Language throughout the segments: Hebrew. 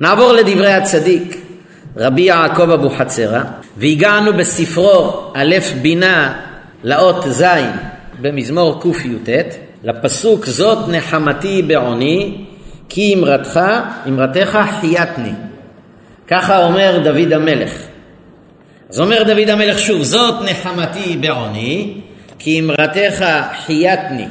נעבור לדברי הצדיק, רבי יעקב אבוחצירא, והגענו בספרו א' בינה לאות ז' במזמור קי"ט, לפסוק זאת נחמתי בעוני, כי אמרתך, אמרתך חייתני. ככה אומר דוד המלך. אז אומר דוד המלך שוב, זאת נחמתי בעוני, כי אמרתך חייתני.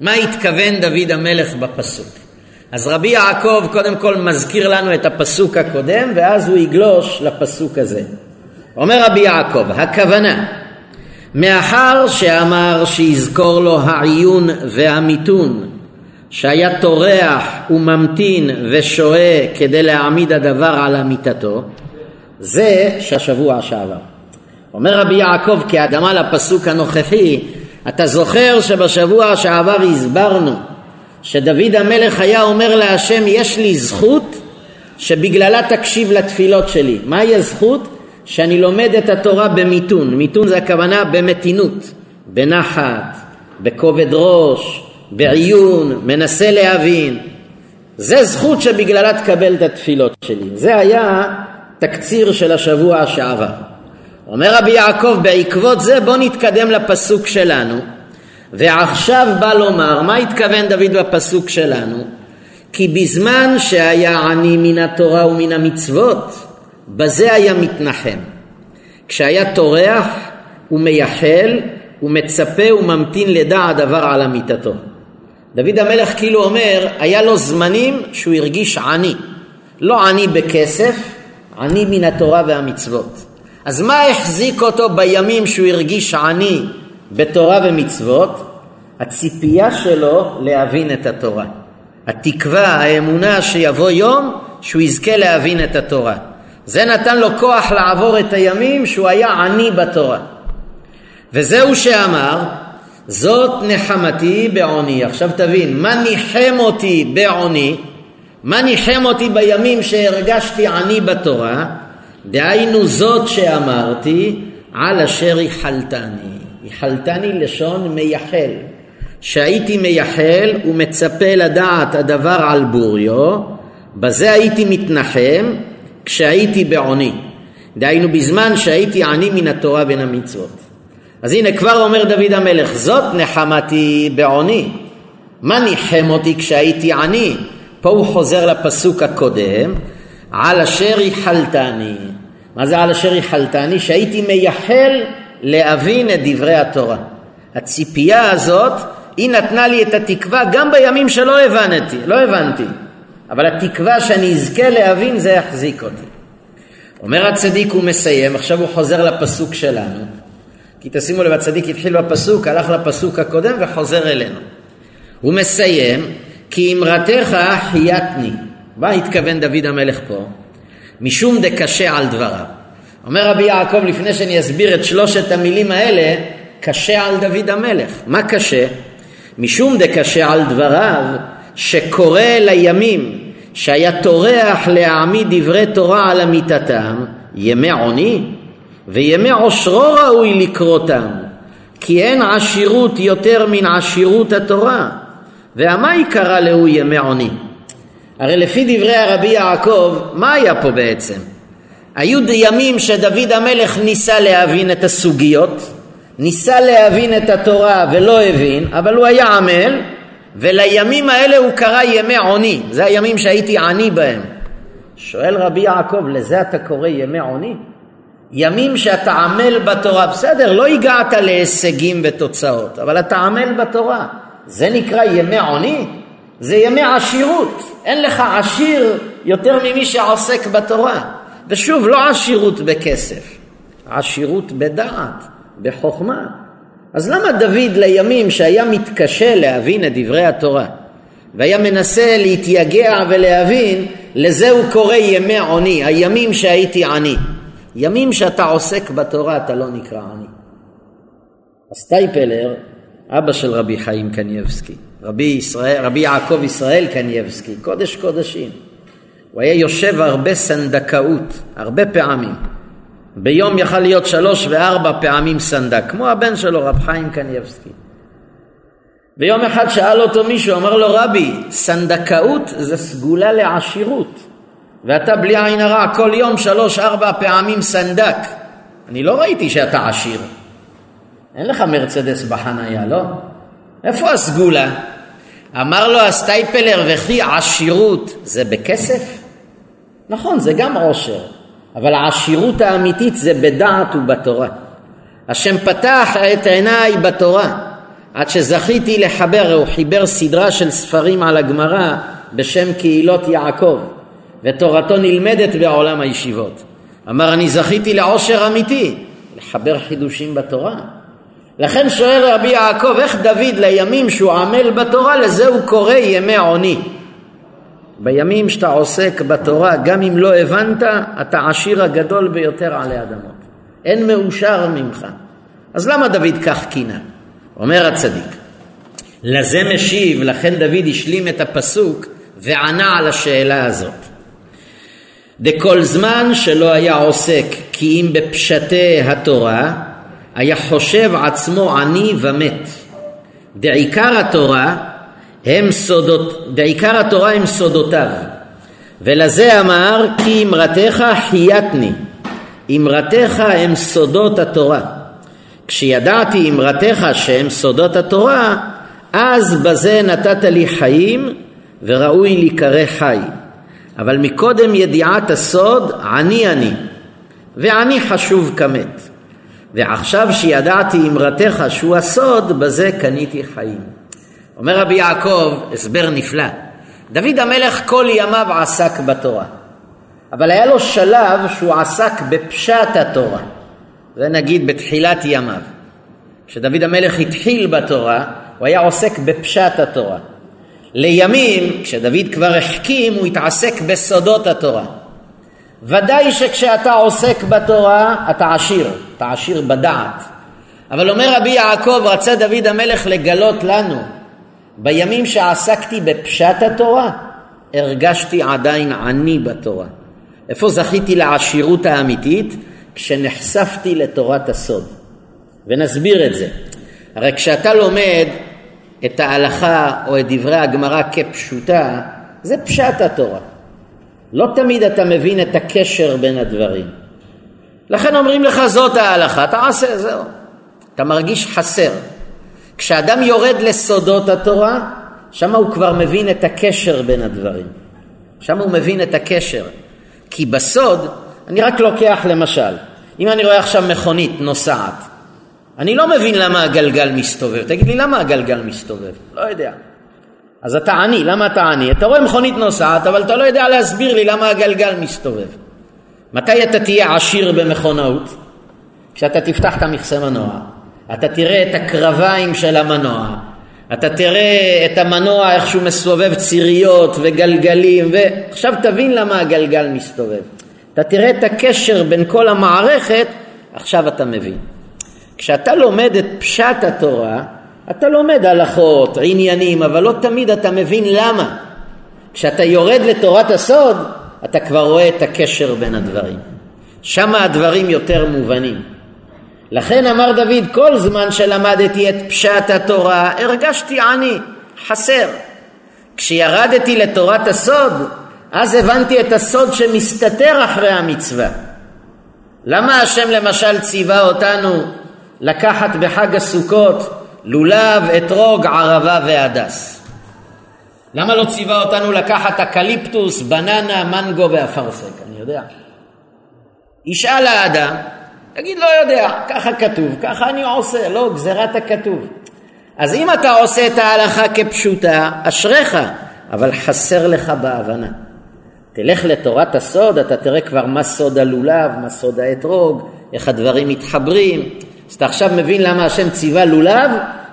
מה התכוון דוד המלך בפסוק? אז רבי יעקב קודם כל מזכיר לנו את הפסוק הקודם ואז הוא יגלוש לפסוק הזה. אומר רבי יעקב, הכוונה, מאחר שאמר שיזכור לו העיון והמיתון, שהיה טורח וממתין ושוהה כדי להעמיד הדבר על אמיתתו, זה שהשבוע שעבר. אומר רבי יעקב כהקדמה לפסוק הנוכחי, אתה זוכר שבשבוע שעבר הסברנו שדוד המלך היה אומר להשם יש לי זכות שבגללה תקשיב לתפילות שלי. מהי הזכות? שאני לומד את התורה במיתון. מיתון זה הכוונה במתינות, בנחת, בכובד ראש, בעיון, מנסה להבין. זה זכות שבגללה תקבל את התפילות שלי. זה היה תקציר של השבוע שעבר. אומר רבי יעקב, בעקבות זה בוא נתקדם לפסוק שלנו. ועכשיו בא לומר, מה התכוון דוד בפסוק שלנו? כי בזמן שהיה עני מן התורה ומן המצוות, בזה היה מתנחם. כשהיה טורח ומייחל ומצפה וממתין לדע הדבר על אמיתתו. דוד המלך כאילו אומר, היה לו זמנים שהוא הרגיש עני. לא עני בכסף, עני מן התורה והמצוות. אז מה החזיק אותו בימים שהוא הרגיש עני בתורה ומצוות, הציפייה שלו להבין את התורה. התקווה, האמונה שיבוא יום שהוא יזכה להבין את התורה. זה נתן לו כוח לעבור את הימים שהוא היה עני בתורה. וזהו שאמר, זאת נחמתי בעוני. עכשיו תבין, מה ניחם אותי בעוני? מה ניחם אותי בימים שהרגשתי עני בתורה? דהיינו זאת שאמרתי, על אשר יחלתני. יחלתני לשון מייחל, שהייתי מייחל ומצפה לדעת הדבר על בוריו, בזה הייתי מתנחם כשהייתי בעוני. דהיינו בזמן שהייתי עני מן התורה בין המצוות. אז הנה כבר אומר דוד המלך, זאת נחמתי בעוני. מה ניחם אותי כשהייתי עני? פה הוא חוזר לפסוק הקודם, על אשר יחלתני. מה זה על אשר יחלתני? שהייתי מייחל להבין את דברי התורה. הציפייה הזאת, היא נתנה לי את התקווה גם בימים שלא הבנתי, לא הבנתי. אבל התקווה שאני אזכה להבין זה יחזיק אותי. אומר הצדיק הוא מסיים, עכשיו הוא חוזר לפסוק שלנו. כי תשימו לב, הצדיק התחיל בפסוק, הלך לפסוק הקודם וחוזר אלינו. הוא מסיים, כי אמרתך חייתני. מה התכוון דוד המלך פה? משום דקשה על דבריו. אומר רבי יעקב, לפני שאני אסביר את שלושת המילים האלה, קשה על דוד המלך. מה קשה? משום דקשה על דבריו, שקורא לימים שהיה טורח להעמיד דברי תורה על אמיתתם, ימי עוני, וימי עושרו ראוי לקרותם, כי אין עשירות יותר מן עשירות התורה. והמה יקרא להו ימי עוני? הרי לפי דברי הרבי יעקב, מה היה פה בעצם? היו ימים שדוד המלך ניסה להבין את הסוגיות, ניסה להבין את התורה ולא הבין, אבל הוא היה עמל, ולימים האלה הוא קרא ימי עוני, זה הימים שהייתי עני בהם. שואל רבי יעקב, לזה אתה קורא ימי עוני? ימים שאתה עמל בתורה, בסדר, לא הגעת להישגים ותוצאות, אבל אתה עמל בתורה. זה נקרא ימי עוני? זה ימי עשירות. אין לך עשיר יותר ממי שעוסק בתורה. ושוב, לא עשירות בכסף, עשירות בדעת, בחוכמה. אז למה דוד לימים שהיה מתקשה להבין את דברי התורה והיה מנסה להתייגע ולהבין, לזה הוא קורא ימי עוני, הימים שהייתי עני. ימים שאתה עוסק בתורה אתה לא נקרא עני. הסטייפלר, אבא של רבי חיים קנייבסקי, רבי, ישראל, רבי יעקב ישראל קנייבסקי, קודש קודשים, הוא היה יושב הרבה סנדקאות, הרבה פעמים. ביום יכל להיות שלוש וארבע פעמים סנדק, כמו הבן שלו, רב חיים קנייבסקי. ויום אחד שאל אותו מישהו, אמר לו רבי, סנדקאות זה סגולה לעשירות. ואתה בלי עין הרע כל יום שלוש-ארבע פעמים סנדק. אני לא ראיתי שאתה עשיר. אין לך מרצדס בחניה, לא? איפה הסגולה? אמר לו הסטייפלר וכי עשירות זה בכסף? נכון, זה גם עושר, אבל העשירות האמיתית זה בדעת ובתורה. השם פתח את עיניי בתורה, עד שזכיתי לחבר, הוא חיבר סדרה של ספרים על הגמרא בשם קהילות יעקב, ותורתו נלמדת בעולם הישיבות. אמר אני זכיתי לעושר אמיתי, לחבר חידושים בתורה. לכן שואל רבי יעקב איך דוד לימים שהוא עמל בתורה לזה הוא קורא ימי עוני. בימים שאתה עוסק בתורה גם אם לא הבנת אתה העשיר הגדול ביותר עלי אדמות. אין מאושר ממך. אז למה דוד כך קינה? אומר הצדיק לזה משיב לכן דוד השלים את הפסוק וענה על השאלה הזאת. דכל זמן שלא היה עוסק כי אם בפשטי התורה היה חושב עצמו עני ומת. דעיקר התורה הם סודות, דעיקר התורה הם סודותיו. ולזה אמר כי אמרתך חייתני, אמרתך הם סודות התורה. כשידעתי אמרתך שהם סודות התורה, אז בזה נתת לי חיים וראוי להיקרא חי. אבל מקודם ידיעת הסוד, עני אני, ועני חשוב כמת. ועכשיו שידעתי אמרתך שהוא הסוד, בזה קניתי חיים. אומר רבי יעקב, הסבר נפלא, דוד המלך כל ימיו עסק בתורה, אבל היה לו שלב שהוא עסק בפשט התורה, זה נגיד בתחילת ימיו. כשדוד המלך התחיל בתורה, הוא היה עוסק בפשט התורה. לימים, כשדוד כבר החכים, הוא התעסק בסודות התורה. ודאי שכשאתה עוסק בתורה, אתה עשיר, אתה עשיר בדעת. אבל אומר רבי יעקב, רצה דוד המלך לגלות לנו, בימים שעסקתי בפשט התורה, הרגשתי עדיין עני בתורה. איפה זכיתי לעשירות האמיתית? כשנחשפתי לתורת הסוד. ונסביר את זה. הרי כשאתה לומד את ההלכה או את דברי הגמרא כפשוטה, זה פשט התורה. לא תמיד אתה מבין את הקשר בין הדברים. לכן אומרים לך זאת ההלכה, תעשה, זהו. אתה מרגיש חסר. כשאדם יורד לסודות התורה, שם הוא כבר מבין את הקשר בין הדברים. שם הוא מבין את הקשר. כי בסוד, אני רק לוקח למשל, אם אני רואה עכשיו מכונית נוסעת, אני לא מבין למה הגלגל מסתובב. תגיד לי, למה הגלגל מסתובב? לא יודע. אז אתה עני, למה אתה עני? אתה רואה מכונית נוסעת, אבל אתה לא יודע להסביר לי למה הגלגל מסתובב. מתי אתה תהיה עשיר במכונאות? כשאתה תפתח את המכסה מנוע, אתה תראה את הקרביים של המנוע, אתה תראה את המנוע איך שהוא מסובב ציריות וגלגלים, ועכשיו תבין למה הגלגל מסתובב. אתה תראה את הקשר בין כל המערכת, עכשיו אתה מבין. כשאתה לומד את פשט התורה, אתה לומד הלכות, עניינים, אבל לא תמיד אתה מבין למה. כשאתה יורד לתורת הסוד, אתה כבר רואה את הקשר בין הדברים. שם הדברים יותר מובנים. לכן אמר דוד, כל זמן שלמדתי את פשט התורה, הרגשתי עני, חסר. כשירדתי לתורת הסוד, אז הבנתי את הסוד שמסתתר אחרי המצווה. למה השם למשל ציווה אותנו לקחת בחג הסוכות לולב, אתרוג, ערבה והדס. למה לא ציווה אותנו לקחת אקליפטוס, בננה, מנגו ואפרסק? אני יודע. ישאל האדם, תגיד לא יודע, ככה כתוב, ככה אני עושה, לא, גזירת הכתוב. אז אם אתה עושה את ההלכה כפשוטה, אשריך, אבל חסר לך בהבנה. תלך לתורת הסוד, אתה תראה כבר מה סוד הלולב, מה סוד האתרוג, איך הדברים מתחברים. אז אתה עכשיו מבין למה השם ציווה לולב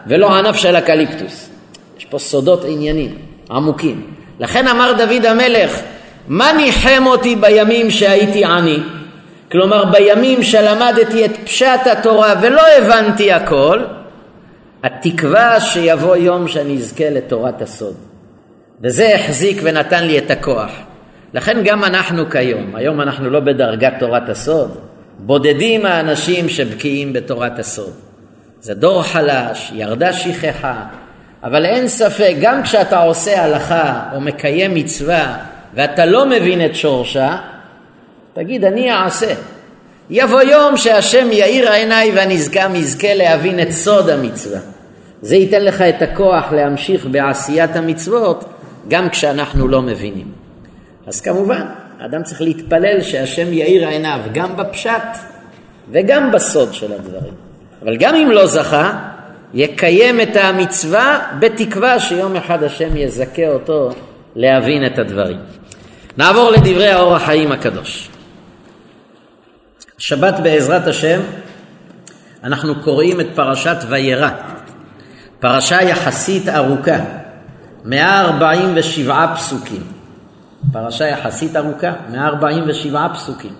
ולא ענף של אקליפטוס. יש פה סודות עניינים עמוקים. לכן אמר דוד המלך, מה ניחם אותי בימים שהייתי עני? כלומר בימים שלמדתי את פשט התורה ולא הבנתי הכל, התקווה שיבוא יום שאני אזכה לתורת הסוד. וזה החזיק ונתן לי את הכוח. לכן גם אנחנו כיום, היום אנחנו לא בדרגת תורת הסוד, בודדים האנשים שבקיאים בתורת הסוד. זה דור חלש, ירדה שכחה, אבל אין ספק, גם כשאתה עושה הלכה או מקיים מצווה ואתה לא מבין את שורשה, תגיד, אני אעשה. יבוא יום שהשם יאיר עיניי ואני גם אזכה להבין את סוד המצווה. זה ייתן לך את הכוח להמשיך בעשיית המצוות גם כשאנחנו לא מבינים. אז כמובן, האדם צריך להתפלל שהשם יאיר עיניו גם בפשט וגם בסוד של הדברים. אבל גם אם לא זכה, יקיים את המצווה בתקווה שיום אחד השם יזכה אותו להבין את הדברים. נעבור לדברי האור החיים הקדוש. שבת בעזרת השם אנחנו קוראים את פרשת וירא, פרשה יחסית ארוכה, 147 פסוקים. פרשה יחסית ארוכה, 147 פסוקים.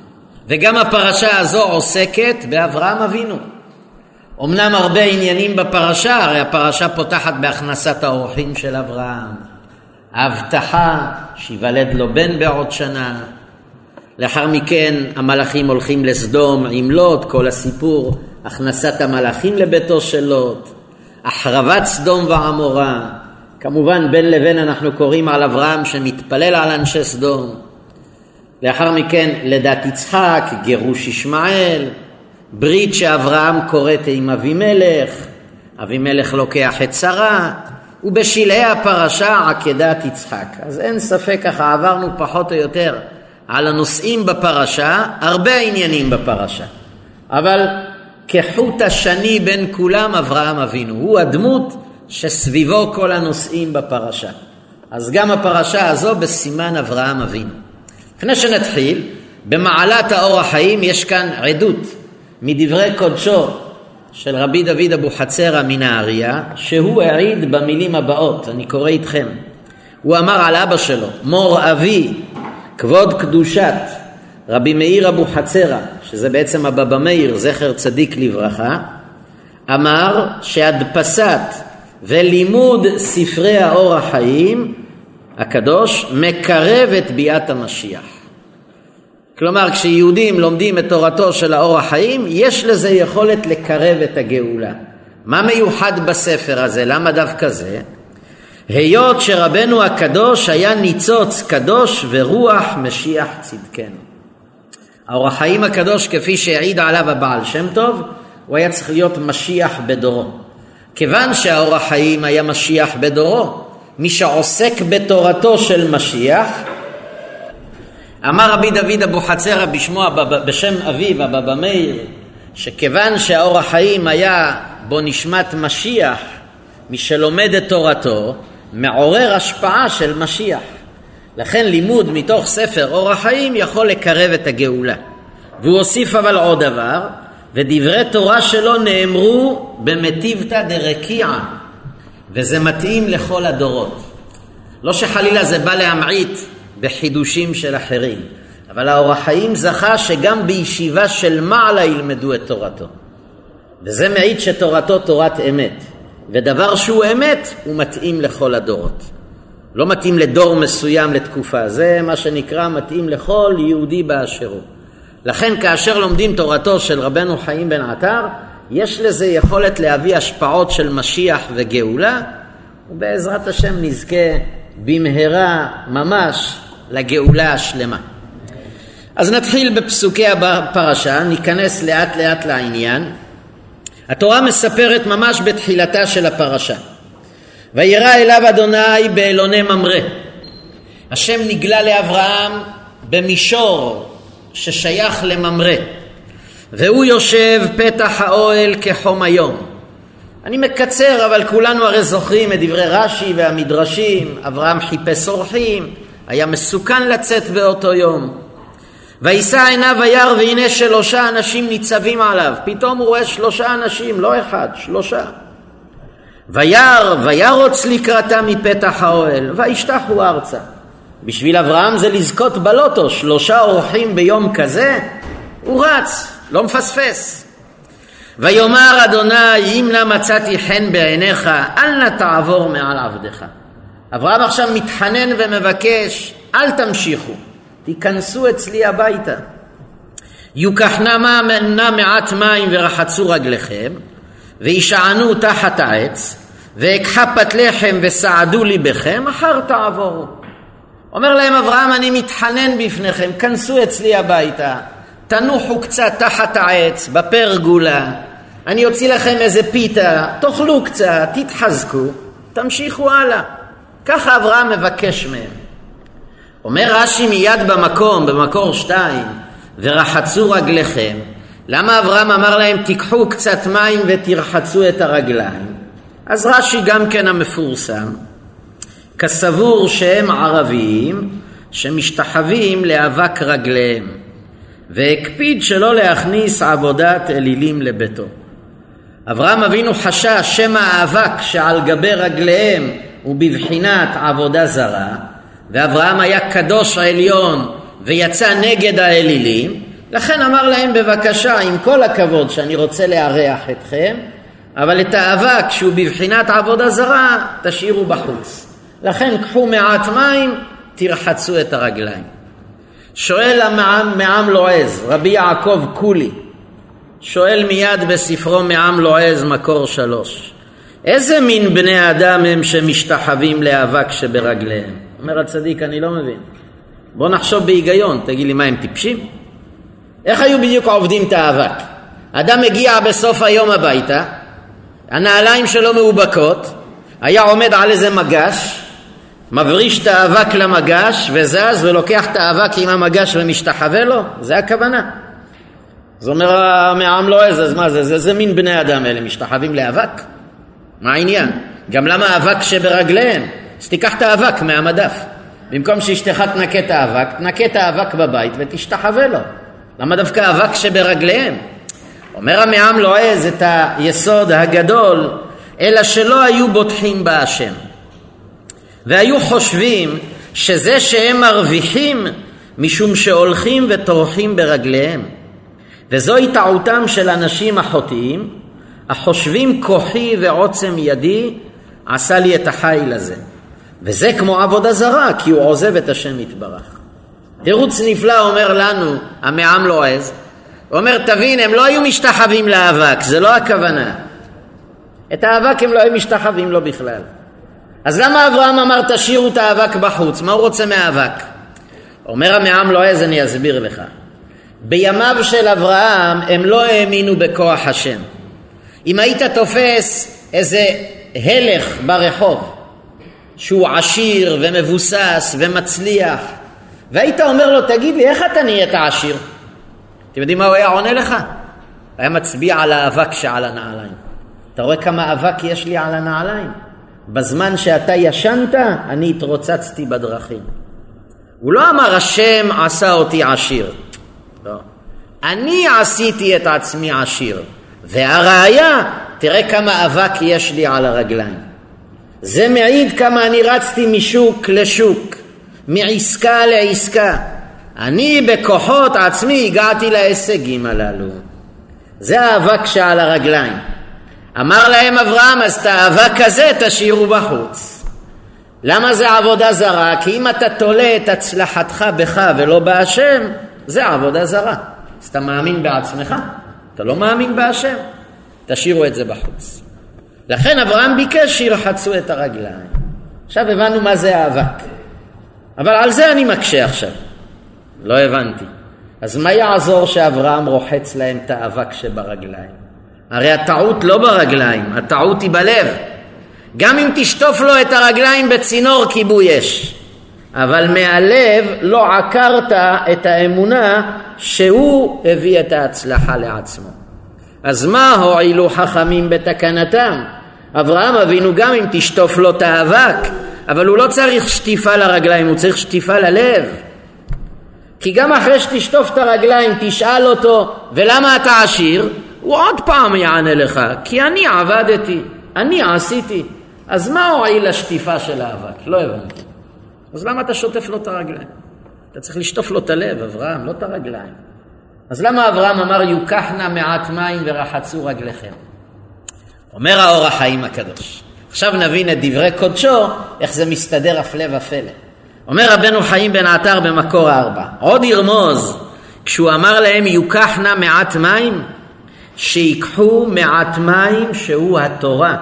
וגם הפרשה הזו עוסקת באברהם אבינו. אמנם הרבה עניינים בפרשה, הרי הפרשה פותחת בהכנסת האורחים של אברהם, ההבטחה שיוולד לו בן בעוד שנה, לאחר מכן המלאכים הולכים לסדום עם לוט, כל הסיפור, הכנסת המלאכים לביתו של לוט, החרבת סדום ועמורה, כמובן בין לבין אנחנו קוראים על אברהם שמתפלל על אנשי סדום, לאחר מכן לידת יצחק, גירוש ישמעאל, ברית שאברהם כורת עם אבימלך, אבימלך לוקח את שרה, ובשלהי הפרשה עקדת יצחק. אז אין ספק ככה עברנו פחות או יותר על הנושאים בפרשה, הרבה עניינים בפרשה. אבל כחוט השני בין כולם אברהם אבינו, הוא הדמות שסביבו כל הנושאים בפרשה. אז גם הפרשה הזו בסימן אברהם אבינו. לפני שנתחיל, במעלת האור החיים יש כאן עדות מדברי קודשו של רבי דוד אבוחצירא מנהריה, שהוא העיד במילים הבאות, אני קורא איתכם. הוא אמר על אבא שלו, מור אבי, כבוד קדושת רבי מאיר אבוחצירא, שזה בעצם הבבא מאיר, זכר צדיק לברכה, אמר שהדפסת ולימוד ספרי האור החיים הקדוש מקרב את ביאת המשיח. כלומר, כשיהודים לומדים את תורתו של האור החיים, יש לזה יכולת לקרב את הגאולה. מה מיוחד בספר הזה? למה דווקא זה? היות שרבנו הקדוש היה ניצוץ קדוש ורוח משיח צדקנו. האור החיים הקדוש, כפי שהעיד עליו הבעל שם טוב, הוא היה צריך להיות משיח בדורו. כיוון שהאור החיים היה משיח בדורו, מי שעוסק בתורתו של משיח, אמר רבי דוד אבוחצירא בשמו, בשם אביו, הבבא מאיר, שכיוון שהאור החיים היה בו נשמת משיח, מי שלומד את תורתו, מעורר השפעה של משיח. לכן לימוד מתוך ספר אור החיים יכול לקרב את הגאולה. והוא הוסיף אבל עוד דבר, ודברי תורה שלו נאמרו במטיבתא דרקיעא, וזה מתאים לכל הדורות. לא שחלילה זה בא להמעיט בחידושים של אחרים. אבל האור החיים זכה שגם בישיבה של מעלה ילמדו את תורתו. וזה מעיד שתורתו תורת אמת. ודבר שהוא אמת, הוא מתאים לכל הדורות. לא מתאים לדור מסוים לתקופה, זה מה שנקרא מתאים לכל יהודי באשר הוא. לכן כאשר לומדים תורתו של רבנו חיים בן עטר, יש לזה יכולת להביא השפעות של משיח וגאולה, ובעזרת השם נזכה במהרה ממש לגאולה השלמה. אז נתחיל בפסוקי הפרשה, ניכנס לאט לאט לעניין. התורה מספרת ממש בתחילתה של הפרשה. וירא אליו אדוני באלוני ממרא. השם נגלה לאברהם במישור ששייך לממרא, והוא יושב פתח האוהל כחום היום. אני מקצר, אבל כולנו הרי זוכרים את דברי רש"י והמדרשים, אברהם חיפש אורחים, היה מסוכן לצאת באותו יום. ויישא עיניו וירא והנה שלושה אנשים ניצבים עליו. פתאום הוא רואה שלושה אנשים, לא אחד, שלושה. וירא וירוץ לקראתה מפתח האוהל וישתחו ארצה. בשביל אברהם זה לזכות בלוטו, שלושה אורחים ביום כזה, הוא רץ, לא מפספס. ויאמר אדוני אם נא מצאתי חן בעיניך אל נא תעבור מעל עבדך. אברהם עכשיו מתחנן ומבקש, אל תמשיכו, תיכנסו אצלי הביתה. יוקחנה נא מעט מים ורחצו רגליכם, וישענו תחת העץ, ואקחה פת לחם וסעדו ליבכם, אחר תעבורו. אומר להם אברהם, אני מתחנן בפניכם, כנסו אצלי הביתה, תנוחו קצת תחת העץ, בפרגולה, אני אוציא לכם איזה פיתה, תאכלו קצת, תתחזקו, תמשיכו הלאה. ככה אברהם מבקש מהם. אומר רש"י מיד במקום, במקור שתיים, ורחצו רגליכם. למה אברהם אמר להם תיקחו קצת מים ותרחצו את הרגליים? אז רש"י גם כן המפורסם, כסבור שהם ערבים שמשתחווים לאבק רגליהם, והקפיד שלא להכניס עבודת אלילים לביתו. אברהם אבינו חשש שמא האבק שעל גבי רגליהם הוא בבחינת עבודה זרה, ואברהם היה קדוש העליון ויצא נגד האלילים, לכן אמר להם בבקשה, עם כל הכבוד שאני רוצה לארח אתכם, אבל את האבק שהוא בבחינת עבודה זרה, תשאירו בחוץ. לכן קחו מעט מים, תרחצו את הרגליים. שואל המעם מעם לועז, רבי יעקב קולי, שואל מיד בספרו מעם לועז מקור שלוש, איזה מין בני אדם הם שמשתחווים לאבק שברגליהם? אומר הצדיק, אני לא מבין. בוא נחשוב בהיגיון, תגיד לי, מה הם טיפשים? איך היו בדיוק עובדים את האבק? אדם מגיע בסוף היום הביתה, הנעליים שלו מאובקות, היה עומד על איזה מגש, מבריש את האבק למגש וזז ולוקח את האבק עם המגש ומשתחווה לו, זה הכוונה. אז אומר המעם לא איזה, אז מה זה, זה, זה מין בני אדם אלה, משתחווים לאבק? מה העניין? גם למה אבק שברגליהם? אז תיקח את האבק מהמדף. במקום שאשתך תנקה את האבק, תנקה את האבק בבית ותשתחווה לו. למה דווקא אבק שברגליהם? אומר המעם לועז את היסוד הגדול, אלא שלא היו בוטחים בהשם. והיו חושבים שזה שהם מרוויחים משום שהולכים וטורחים ברגליהם. וזוהי טעותם של אנשים החוטאים, החושבים כוחי ועוצם ידי עשה לי את החיל הזה. וזה כמו עבודה זרה, כי הוא עוזב את השם יתברך. תירוץ נפלא אומר לנו המעם לועז, הוא אומר תבין הם לא היו משתחווים לאבק, זה לא הכוונה. את האבק הם לא היו משתחווים לו בכלל. אז למה אברהם אמר תשאירו את האבק בחוץ? מה הוא רוצה מהאבק? אומר המעם לועז אני אסביר לך. בימיו של אברהם הם לא האמינו בכוח השם. אם היית תופס איזה הלך ברחוב שהוא עשיר ומבוסס ומצליח והיית אומר לו תגיד לי איך אתה נהיית עשיר? אתם יודעים מה הוא היה עונה לך? היה מצביע על האבק שעל הנעליים. אתה רואה כמה אבק יש לי על הנעליים? בזמן שאתה ישנת אני התרוצצתי בדרכים. הוא לא אמר השם עשה אותי עשיר. לא. אני עשיתי את עצמי עשיר, והראיה, תראה כמה אבק יש לי על הרגליים. זה מעיד כמה אני רצתי משוק לשוק, מעסקה לעסקה. אני בכוחות עצמי הגעתי להישגים הללו. זה האבק שעל הרגליים. אמר להם אברהם, אז את האבק הזה תשאירו בחוץ. למה זה עבודה זרה? כי אם אתה תולה את הצלחתך בך ולא בהשם, זה עבודה זרה. אז אתה מאמין בעצמך, אתה לא מאמין בהשם, תשאירו את זה בחוץ. לכן אברהם ביקש שירחצו את הרגליים. עכשיו הבנו מה זה האבק. אבל על זה אני מקשה עכשיו. לא הבנתי. אז מה יעזור שאברהם רוחץ להם את האבק שברגליים? הרי הטעות לא ברגליים, הטעות היא בלב. גם אם תשטוף לו את הרגליים בצינור כיבוי אש. אבל מהלב לא עקרת את האמונה שהוא הביא את ההצלחה לעצמו. אז מה הועילו חכמים בתקנתם? אברהם אבינו גם אם תשטוף לו את האבק, אבל הוא לא צריך שטיפה לרגליים, הוא צריך שטיפה ללב. כי גם אחרי שתשטוף את הרגליים תשאל אותו, ולמה אתה עשיר? הוא עוד פעם יענה לך, כי אני עבדתי, אני עשיתי. אז מה הועיל השטיפה של האבק? לא הבנתי. אז למה אתה שוטף לו את הרגליים? אתה צריך לשטוף לו את הלב, אברהם, לא את הרגליים. אז למה אברהם אמר יוקחנה מעט מים ורחצו רגליכם? אומר האור החיים הקדוש. עכשיו נבין את דברי קודשו, איך זה מסתדר הפלא ופלא. אומר רבנו חיים בן עטר במקור ארבע, עוד ירמוז, כשהוא אמר להם יוקחנה מעט מים, שיקחו מעט מים שהוא התורה,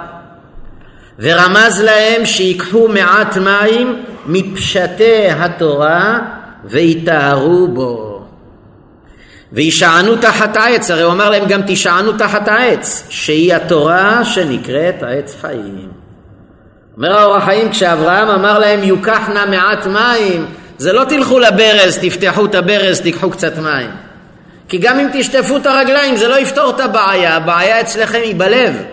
ורמז להם שיקחו מעט מים מפשטי התורה ויטהרו בו. וישענו תחת העץ, הרי הוא אמר להם גם תשענו תחת העץ, שהיא התורה שנקראת העץ חיים. אומר האור החיים, כשאברהם אמר להם יוקח נא מעט מים, זה לא תלכו לברז, תפתחו את הברז, תיקחו קצת מים. כי גם אם תשטפו את הרגליים זה לא יפתור את הבעיה, הבעיה אצלכם היא בלב.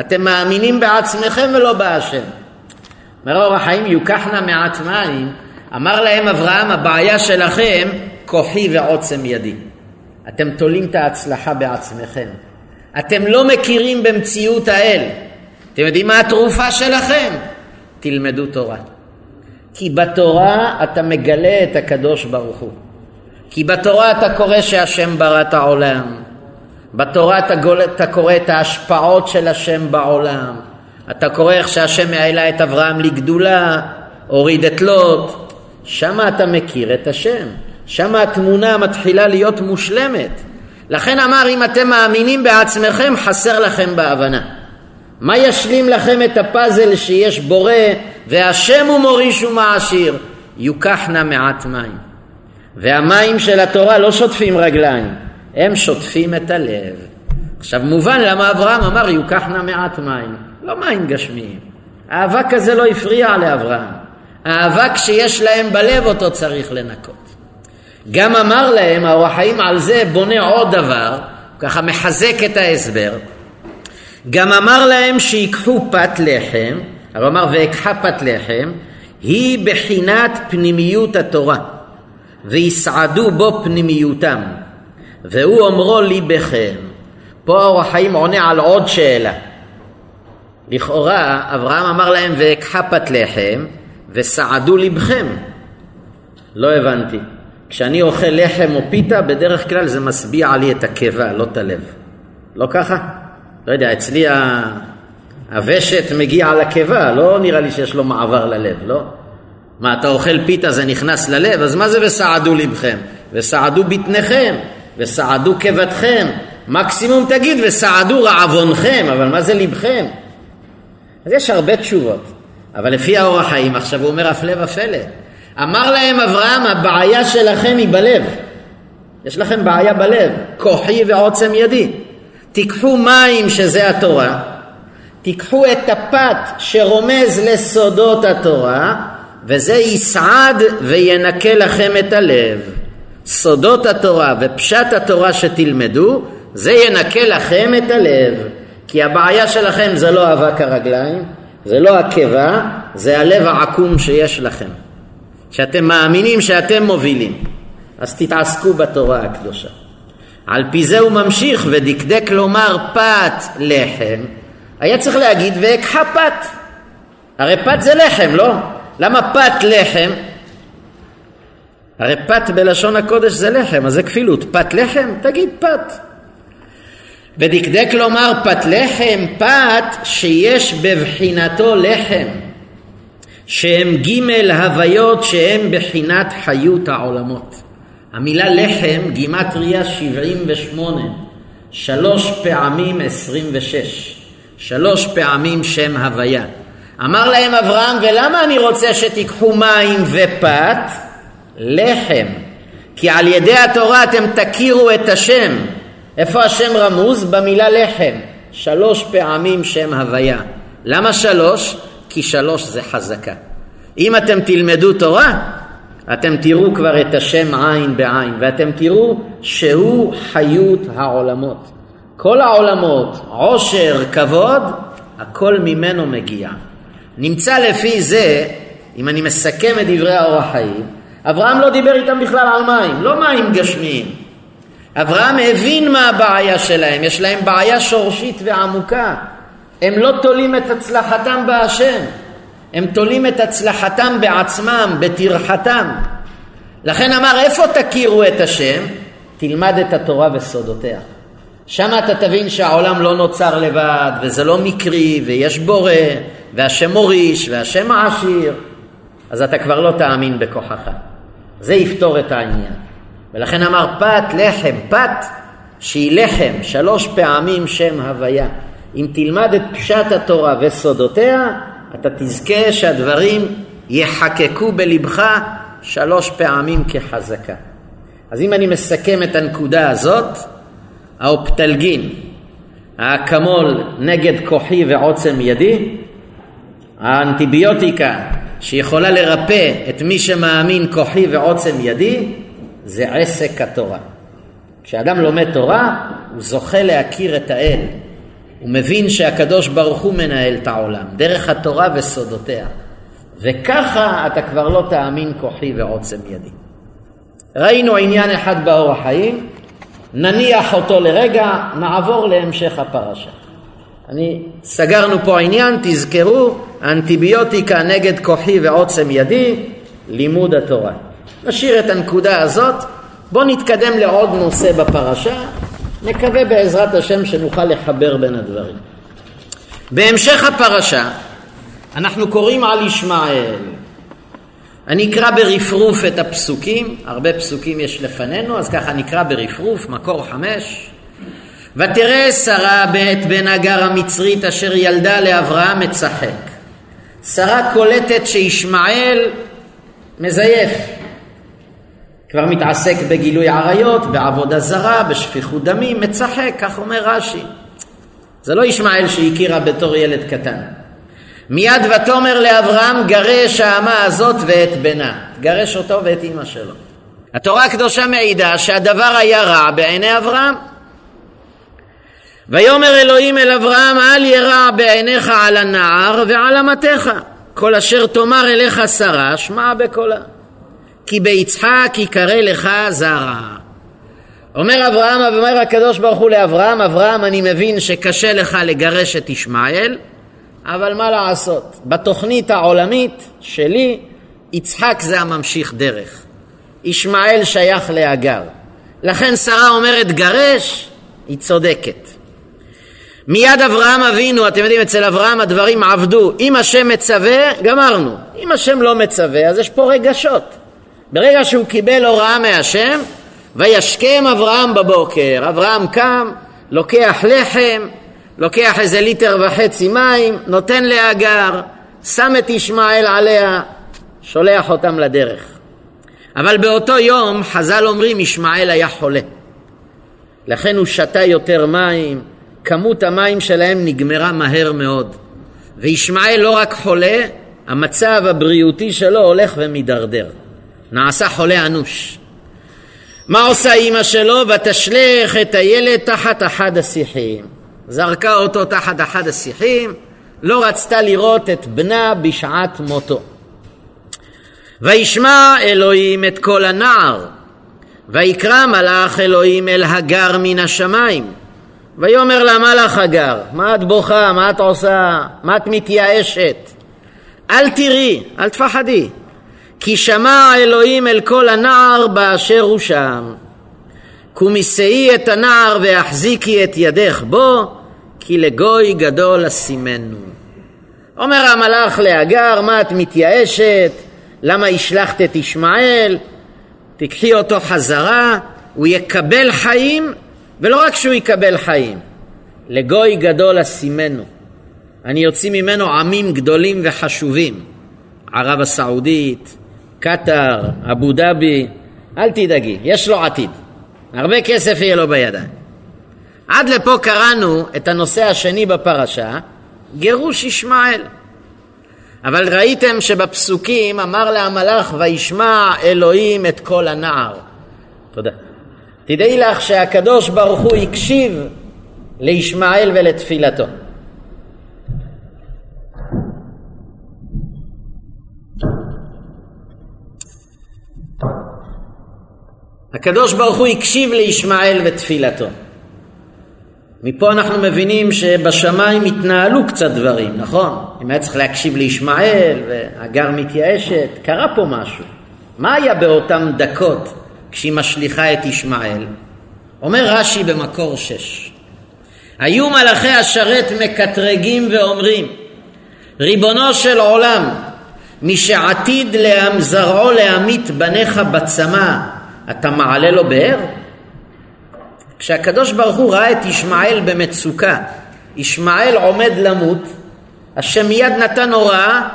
אתם מאמינים בעצמכם ולא בהשם. אומר אור החיים, יוקחנה מעט מים, אמר להם אברהם, הבעיה שלכם, כוחי ועוצם ידי. אתם תולים את ההצלחה בעצמכם. אתם לא מכירים במציאות האל. אתם יודעים מה התרופה שלכם? תלמדו תורה. כי בתורה אתה מגלה את הקדוש ברוך הוא. כי בתורה אתה קורא שהשם ברא את העולם. בתורה אתה, גול, אתה קורא את ההשפעות של השם בעולם. אתה קורא איך שהשם העלה את אברהם לגדולה, הוריד את לוט. שם אתה מכיר את השם. שם התמונה מתחילה להיות מושלמת. לכן אמר אם אתם מאמינים בעצמכם חסר לכם בהבנה. מה ישלים לכם את הפאזל שיש בורא והשם הוא מוריש ומעשיר? יוקחנה מעט מים. והמים של התורה לא שוטפים רגליים, הם שוטפים את הלב. עכשיו מובן למה אברהם אמר יוקחנה מעט מים, לא מים גשמיים. האבק הזה לא הפריע לאברהם. האבק שיש להם בלב אותו צריך לנקות. גם אמר להם, האור החיים על זה בונה עוד דבר, ככה מחזק את ההסבר. גם אמר להם שיקחו פת לחם, הרי אמר ואקחה פת לחם, היא בחינת פנימיות התורה. ויסעדו בו פנימיותם, והוא אומרו ליבכם. פה האור החיים עונה על עוד שאלה. לכאורה אברהם אמר להם ואקחה פת לחם וסעדו ליבכם. לא הבנתי. כשאני אוכל לחם או פיתה בדרך כלל זה משביע לי את הקיבה, לא את הלב. לא ככה? לא יודע, אצלי הוושט מגיע לקיבה, לא נראה לי שיש לו מעבר ללב, לא? מה, אתה אוכל פיתה זה נכנס ללב? אז מה זה וסעדו לבכם? וסעדו בטניכם, וסעדו כבדכם. מקסימום תגיד וסעדו רעבונכם, אבל מה זה לבכם? אז יש הרבה תשובות. אבל לפי האור החיים, עכשיו הוא אומר הפלא ופלא. אמר להם אברהם, הבעיה שלכם היא בלב. יש לכם בעיה בלב, כוחי ועוצם ידי. תיקחו מים שזה התורה, תיקחו את הפת שרומז לסודות התורה, וזה יסעד וינקה לכם את הלב. סודות התורה ופשט התורה שתלמדו, זה ינקה לכם את הלב. כי הבעיה שלכם זה לא אבק הרגליים, זה לא הקיבה, זה הלב העקום שיש לכם. שאתם מאמינים שאתם מובילים. אז תתעסקו בתורה הקדושה. על פי זה הוא ממשיך ודקדק לומר פת לחם, היה צריך להגיד ואקחה פת. הרי פת זה לחם, לא? למה פת לחם? הרי פת בלשון הקודש זה לחם, אז זה כפילות. פת לחם? תגיד פת. ודקדק לומר פת לחם, פת שיש בבחינתו לחם, שהם ג' הוויות שהם בחינת חיות העולמות. המילה לחם, גימטריה 78, שלוש פעמים 26, שלוש פעמים שם הוויה. אמר להם אברהם, ולמה אני רוצה שתיקחו מים ופת? לחם. כי על ידי התורה אתם תכירו את השם. איפה השם רמוז? במילה לחם. שלוש פעמים שם הוויה. למה שלוש? כי שלוש זה חזקה. אם אתם תלמדו תורה, אתם תראו כבר את השם עין בעין, ואתם תראו שהוא חיות העולמות. כל העולמות, עושר, כבוד, הכל ממנו מגיע. נמצא לפי זה, אם אני מסכם את דברי האור החיים, אברהם לא דיבר איתם בכלל על מים, לא מים גשמיים. אברהם הבין מה הבעיה שלהם, יש להם בעיה שורשית ועמוקה. הם לא תולים את הצלחתם בהשם, הם תולים את הצלחתם בעצמם, בטרחתם. לכן אמר, איפה תכירו את השם? תלמד את התורה וסודותיה. שם אתה תבין שהעולם לא נוצר לבד, וזה לא מקרי, ויש בורא, והשם מוריש, והשם העשיר, אז אתה כבר לא תאמין בכוחך. זה יפתור את העניין. ולכן אמר פת לחם, פת שהיא לחם, שלוש פעמים שם הוויה. אם תלמד את פשט התורה וסודותיה, אתה תזכה שהדברים יחקקו בלבך שלוש פעמים כחזקה. אז אם אני מסכם את הנקודה הזאת, האופטלגין, האקמול נגד כוחי ועוצם ידי, האנטיביוטיקה שיכולה לרפא את מי שמאמין כוחי ועוצם ידי, זה עסק התורה. כשאדם לומד תורה, הוא זוכה להכיר את האל. הוא מבין שהקדוש ברוך הוא מנהל את העולם, דרך התורה וסודותיה. וככה אתה כבר לא תאמין כוחי ועוצם ידי. ראינו עניין אחד באור החיים, נניח אותו לרגע, נעבור להמשך הפרשה. אני, סגרנו פה עניין, תזכרו, אנטיביוטיקה נגד כוחי ועוצם ידי, לימוד התורה. נשאיר את הנקודה הזאת, בואו נתקדם לעוד נושא בפרשה, נקווה בעזרת השם שנוכל לחבר בין הדברים. בהמשך הפרשה אנחנו קוראים על ישמעאל. אני אקרא ברפרוף את הפסוקים, הרבה פסוקים יש לפנינו, אז ככה נקרא ברפרוף, מקור חמש. ותראה שרה בעת בן הגר המצרית אשר ילדה לאברהם מצחק. שרה קולטת שישמעאל מזייף. כבר מתעסק בגילוי עריות, בעבודה זרה, בשפיכות דמים, מצחק, כך אומר רש"י. זה לא ישמעאל שהכירה בתור ילד קטן. מיד ותאמר לאברהם גרש האמה הזאת ואת בנה. גרש אותו ואת אמא שלו. התורה הקדושה מעידה שהדבר היה רע בעיני אברהם. ויאמר אלוהים אל אברהם אל ירע בעיניך על הנער ועל אמתך כל אשר תאמר אליך שרה שמע בקולה כי ביצחק יקרא לך זרע אומר אברהם, אומר הקדוש ברוך הוא לאברהם, אברהם אני מבין שקשה לך לגרש את ישמעאל אבל מה לעשות, בתוכנית העולמית שלי יצחק זה הממשיך דרך ישמעאל שייך להגר לכן שרה אומרת גרש, היא צודקת מיד אברהם אבינו, אתם יודעים, אצל אברהם הדברים עבדו. אם השם מצווה, גמרנו. אם השם לא מצווה, אז יש פה רגשות. ברגע שהוא קיבל הוראה מהשם, וישכם אברהם בבוקר. אברהם קם, לוקח לחם, לוקח איזה ליטר וחצי מים, נותן להגר, שם את ישמעאל עליה, שולח אותם לדרך. אבל באותו יום, חז"ל אומרים, ישמעאל היה חולה. לכן הוא שתה יותר מים, כמות המים שלהם נגמרה מהר מאוד. וישמעאל לא רק חולה, המצב הבריאותי שלו הולך ומידרדר. נעשה חולה אנוש. מה עושה אימא שלו? ותשלך את הילד תחת אחד השיחים. זרקה אותו תחת אחד השיחים, לא רצתה לראות את בנה בשעת מותו. וישמע אלוהים את קול הנער, ויקרא מלאך אלוהים אל הגר מן השמיים. ויאמר לה מה לך הגר? מה את בוכה? מה את עושה? מה את מתייאשת? אל תראי, אל תפחדי, כי שמע אלוהים אל כל הנער באשר הוא שם. קומי שאי את הנער והחזיקי את ידך בו, כי לגוי גדול אשימנו. אומר המלאך להגר, מה את מתייאשת? למה השלכת את ישמעאל? תקחי אותו חזרה, הוא יקבל חיים ולא רק שהוא יקבל חיים, לגוי גדול אשימנו. אני אוציא ממנו עמים גדולים וחשובים. ערב הסעודית, קטאר, אבו דאבי, אל תדאגי, יש לו עתיד. הרבה כסף יהיה לו בידיים. עד לפה קראנו את הנושא השני בפרשה, גירוש ישמעאל. אבל ראיתם שבפסוקים אמר להמלאך וישמע אלוהים את כל הנער. תודה. תדעי לך שהקדוש ברוך הוא הקשיב לישמעאל ולתפילתו. הקדוש ברוך הוא הקשיב לישמעאל ותפילתו. מפה אנחנו מבינים שבשמיים התנהלו קצת דברים, נכון? אם היה צריך להקשיב לישמעאל והגר מתייאשת, קרה פה משהו. מה היה באותן דקות כשהיא משליכה את ישמעאל? אומר רש"י במקור שש: היו מלאכי השרת מקטרגים ואומרים ריבונו של עולם מי שעתיד זרעו להמית בניך בצמא אתה מעלה לו באר? כשהקדוש ברוך הוא ראה את ישמעאל במצוקה, ישמעאל עומד למות, השם מיד נתן הוראה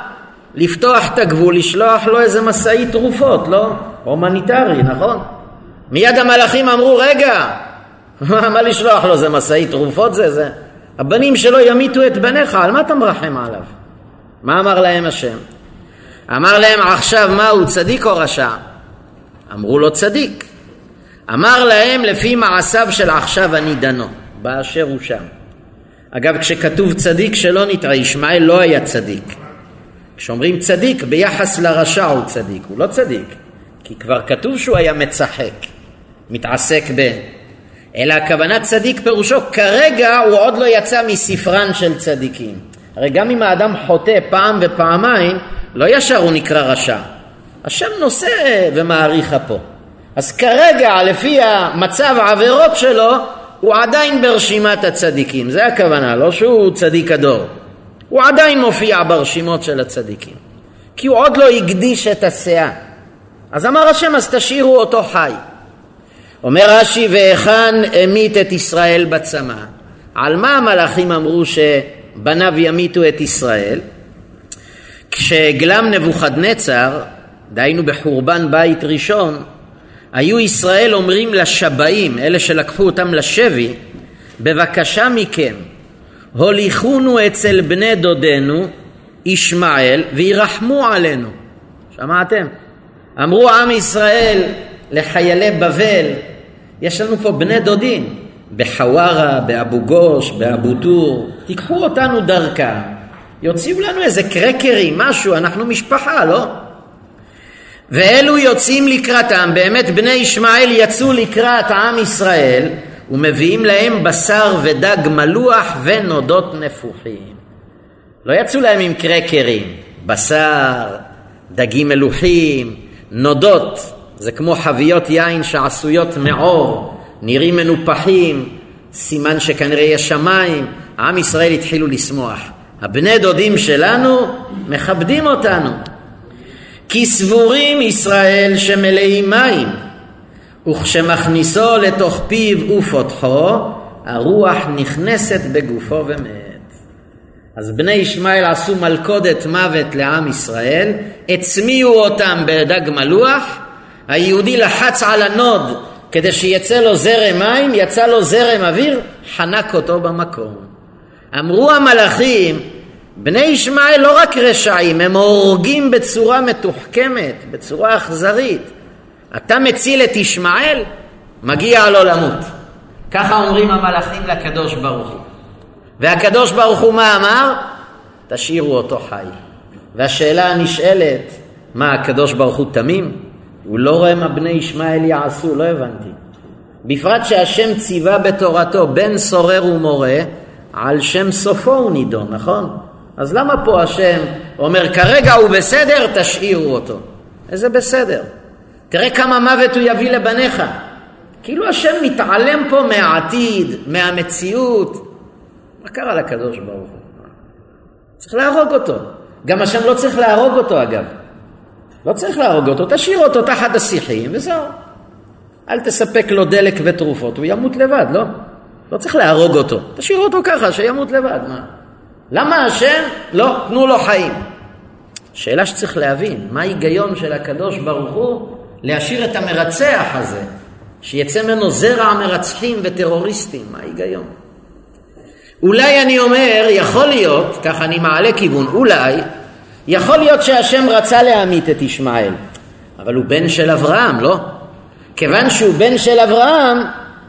לפתוח את הגבול, לשלוח לו איזה משאית תרופות, לא? הומניטרי, נכון? מיד המלאכים אמרו, רגע, מה, לשלוח לו, זה משאית תרופות זה? זה? הבנים שלו ימיתו את בניך, על מה אתה מרחם עליו? מה אמר להם השם? אמר להם עכשיו מה הוא צדיק או רשע? אמרו לו צדיק. אמר להם לפי מעשיו של עכשיו אני דנו, באשר הוא שם. אגב, כשכתוב צדיק שלא נטעה, ישמעאל לא היה צדיק. כשאומרים צדיק, ביחס לרשע הוא צדיק, הוא לא צדיק, כי כבר כתוב שהוא היה מצחק, מתעסק ב... אלא הכוונה צדיק פירושו, כרגע הוא עוד לא יצא מספרן של צדיקים. הרי גם אם האדם חוטא פעם ופעמיים, לא ישר הוא נקרא רשע. השם נושא ומעריך אפו. אז כרגע, לפי המצב העבירות שלו, הוא עדיין ברשימת הצדיקים. זה הכוונה, לא שהוא צדיק הדור. הוא עדיין מופיע ברשימות של הצדיקים. כי הוא עוד לא הקדיש את הסאה. אז אמר השם, אז תשאירו אותו חי. אומר רש"י, והיכן המית את ישראל בצמא? על מה המלאכים אמרו שבניו ימיתו את ישראל? כשהגלם נבוכדנצר, דהיינו בחורבן בית ראשון, היו ישראל אומרים לשבאים, אלה שלקחו אותם לשבי, בבקשה מכם, הוליכונו אצל בני דודנו ישמעאל וירחמו עלינו. שמעתם? אמרו עם ישראל לחיילי בבל, יש לנו פה בני דודים, בחווארה, באבו גוש, באבו טור, תיקחו אותנו דרכם, יוציאו לנו איזה קרקרים, משהו, אנחנו משפחה, לא? ואלו יוצאים לקראתם, באמת בני ישמעאל יצאו לקראת עם ישראל ומביאים להם בשר ודג מלוח ונודות נפוחים. לא יצאו להם עם קרקרים, בשר, דגים מלוחים, נודות, זה כמו חביות יין שעשויות מעור, נראים מנופחים, סימן שכנראה יש שמיים, עם ישראל התחילו לשמוח. הבני דודים שלנו מכבדים אותנו. כי סבורים ישראל שמלאים מים, וכשמכניסו לתוך פיו ופותחו, הרוח נכנסת בגופו ומת. אז בני ישמעאל עשו מלכודת מוות לעם ישראל, הצמיאו אותם בדג מלוח, היהודי לחץ על הנאד כדי שיצא לו זרם מים, יצא לו זרם אוויר, חנק אותו במקום. אמרו המלאכים, בני ישמעאל לא רק רשעים, הם הורגים בצורה מתוחכמת, בצורה אכזרית. אתה מציל את ישמעאל, מגיע לו למות. ככה אומרים המלאכים לקדוש ברוך הוא. והקדוש ברוך הוא מה אמר? תשאירו אותו חי. והשאלה הנשאלת, מה הקדוש ברוך הוא תמים? הוא לא רואה מה בני ישמעאל יעשו, לא הבנתי. בפרט שהשם ציווה בתורתו, בן סורר ומורה, על שם סופו הוא נידון, נכון? אז למה פה השם אומר, כרגע הוא בסדר, תשאירו אותו? איזה בסדר? תראה כמה מוות הוא יביא לבניך. כאילו השם מתעלם פה מהעתיד, מהמציאות. מה קרה לקדוש ברוך הוא? צריך להרוג אותו. גם השם לא צריך להרוג אותו אגב. לא צריך להרוג אותו, תשאיר אותו תחת השיחים וזהו. אל תספק לו דלק ותרופות, הוא ימות לבד, לא? לא צריך להרוג אותו, תשאיר אותו ככה, שימות לבד. מה? למה השם? לא, תנו לו חיים. שאלה שצריך להבין, מה ההיגיון של הקדוש ברוך הוא להשאיר את המרצח הזה, שיצא ממנו זרע מרצחים וטרוריסטים, מה ההיגיון? אולי אני אומר, יכול להיות, ככה אני מעלה כיוון, אולי, יכול להיות שהשם רצה להמית את ישמעאל, אבל הוא בן של אברהם, לא? כיוון שהוא בן של אברהם,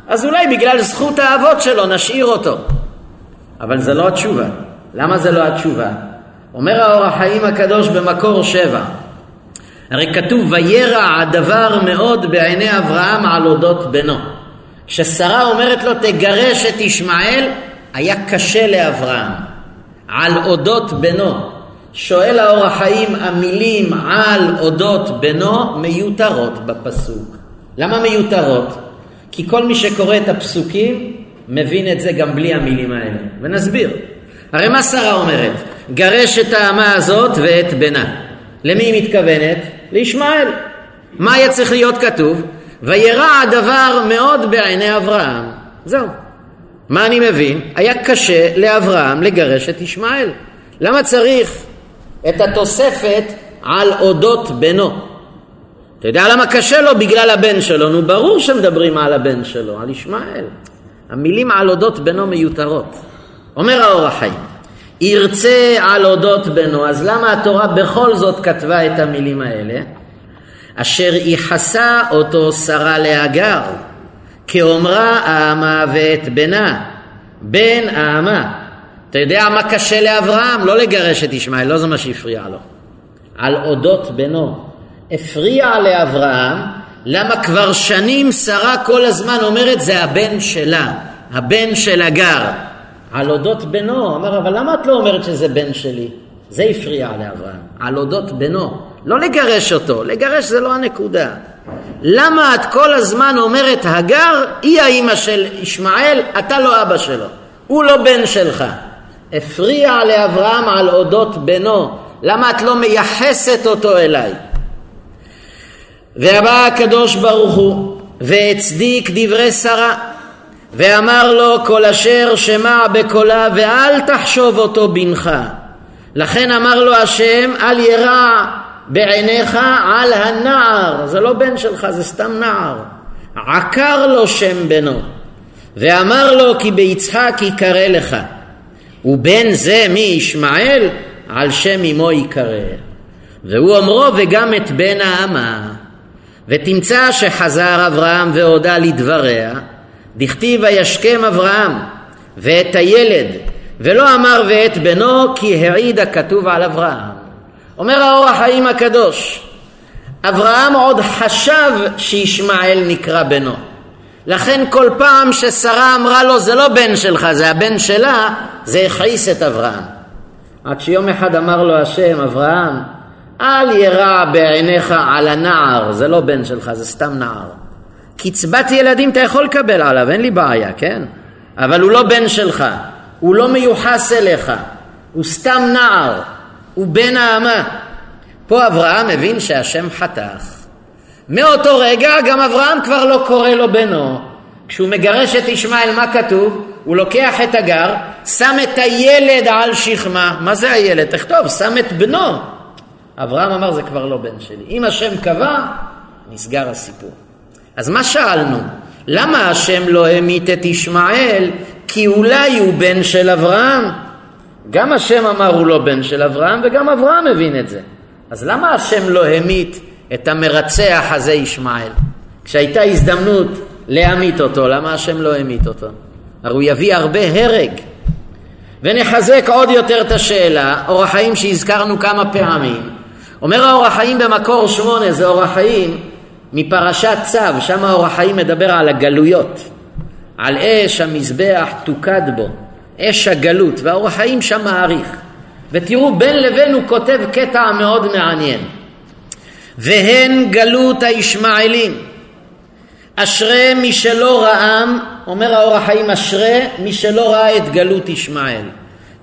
אז אולי בגלל זכות האבות שלו נשאיר אותו. אבל זה לא התשובה. למה זה לא התשובה? אומר האור החיים הקדוש במקור שבע, הרי כתוב וירע הדבר מאוד בעיני אברהם על אודות בנו. כששרה אומרת לו תגרש את ישמעאל, היה קשה לאברהם. על אודות בנו. שואל האור החיים, המילים על אודות בנו מיותרות בפסוק. למה מיותרות? כי כל מי שקורא את הפסוקים מבין את זה גם בלי המילים האלה. ונסביר. הרי מה שרה אומרת? גרש את האמה הזאת ואת בנה. למי היא מתכוונת? לישמעאל. מה היה צריך להיות כתוב? וירע הדבר מאוד בעיני אברהם. זהו. מה אני מבין? היה קשה לאברהם לגרש את ישמעאל. למה צריך את התוספת על אודות בנו. אתה יודע למה קשה לו? בגלל הבן שלו. נו, ברור שמדברים על הבן שלו, על ישמעאל. המילים על אודות בנו מיותרות. אומר האור החיים, ירצה על אודות בנו, אז למה התורה בכל זאת כתבה את המילים האלה? אשר ייחסה אותו שרה להגר, כאומרה האמה ואת בנה, בן האמה. אתה יודע מה קשה לאברהם? לא לגרש את ישמעאל, לא זה מה שהפריע לו. על אודות בנו. הפריע לאברהם, למה כבר שנים שרה כל הזמן אומרת זה הבן שלה, הבן של הגר. על אודות בנו, אמר אבל למה את לא אומרת שזה בן שלי? זה הפריע לאברהם, על אודות בנו. לא לגרש אותו, לגרש זה לא הנקודה. למה את כל הזמן אומרת הגר היא האימא של ישמעאל, אתה לא אבא שלו, הוא לא בן שלך. הפריע לאברהם על אודות בנו, למה את לא מייחסת אותו אליי? ובא הקדוש ברוך הוא והצדיק דברי שרה ואמר לו כל אשר שמע בקולה ואל תחשוב אותו בנך. לכן אמר לו השם אל ירע בעיניך על הנער. זה לא בן שלך זה סתם נער. עקר לו שם בנו. ואמר לו כי ביצחק יקרא לך. ובן זה מי ישמעאל על שם אמו יקרא והוא אומרו וגם את בן האמה. ותמצא שחזר אברהם והודה לדבריה דכתיב וישכם אברהם ואת הילד ולא אמר ואת בנו כי העיד הכתוב על אברהם. אומר האור החיים הקדוש אברהם עוד חשב שישמעאל נקרא בנו. לכן כל פעם ששרה אמרה לו זה לא בן שלך זה הבן שלה זה הכעיס את אברהם. עד שיום אחד אמר לו השם אברהם אל ירע בעיניך על הנער זה לא בן שלך זה סתם נער קצבת ילדים אתה יכול לקבל עליו, אין לי בעיה, כן? אבל הוא לא בן שלך, הוא לא מיוחס אליך, הוא סתם נער, הוא בן האמה. פה אברהם מבין שהשם חתך. מאותו רגע גם אברהם כבר לא קורא לו בנו. כשהוא מגרש את ישמעאל, מה כתוב? הוא לוקח את הגר, שם את הילד על שכמה. מה זה הילד? תכתוב, שם את בנו. אברהם אמר, זה כבר לא בן שלי. אם השם קבע, נסגר הסיפור. אז מה שאלנו? למה השם לא המית את ישמעאל? כי אולי הוא בן של אברהם. גם השם אמר הוא לא בן של אברהם וגם אברהם הבין את זה. אז למה השם לא המית את המרצח הזה ישמעאל? כשהייתה הזדמנות להמית אותו, למה השם לא המית אותו? הרי הוא יביא הרבה הרג. ונחזק עוד יותר את השאלה, אור החיים שהזכרנו כמה פעמים. אומר האור החיים במקור שמונה, זה אור החיים מפרשת צו, שם האור החיים מדבר על הגלויות, על אש המזבח תוקד בו, אש הגלות, והאור החיים שם מעריך. ותראו, בין לבין הוא כותב קטע מאוד מעניין. והן גלות הישמעאלים. אשרי מי שלא ראם, אומר האור החיים אשרי מי שלא ראה את גלות ישמעאל.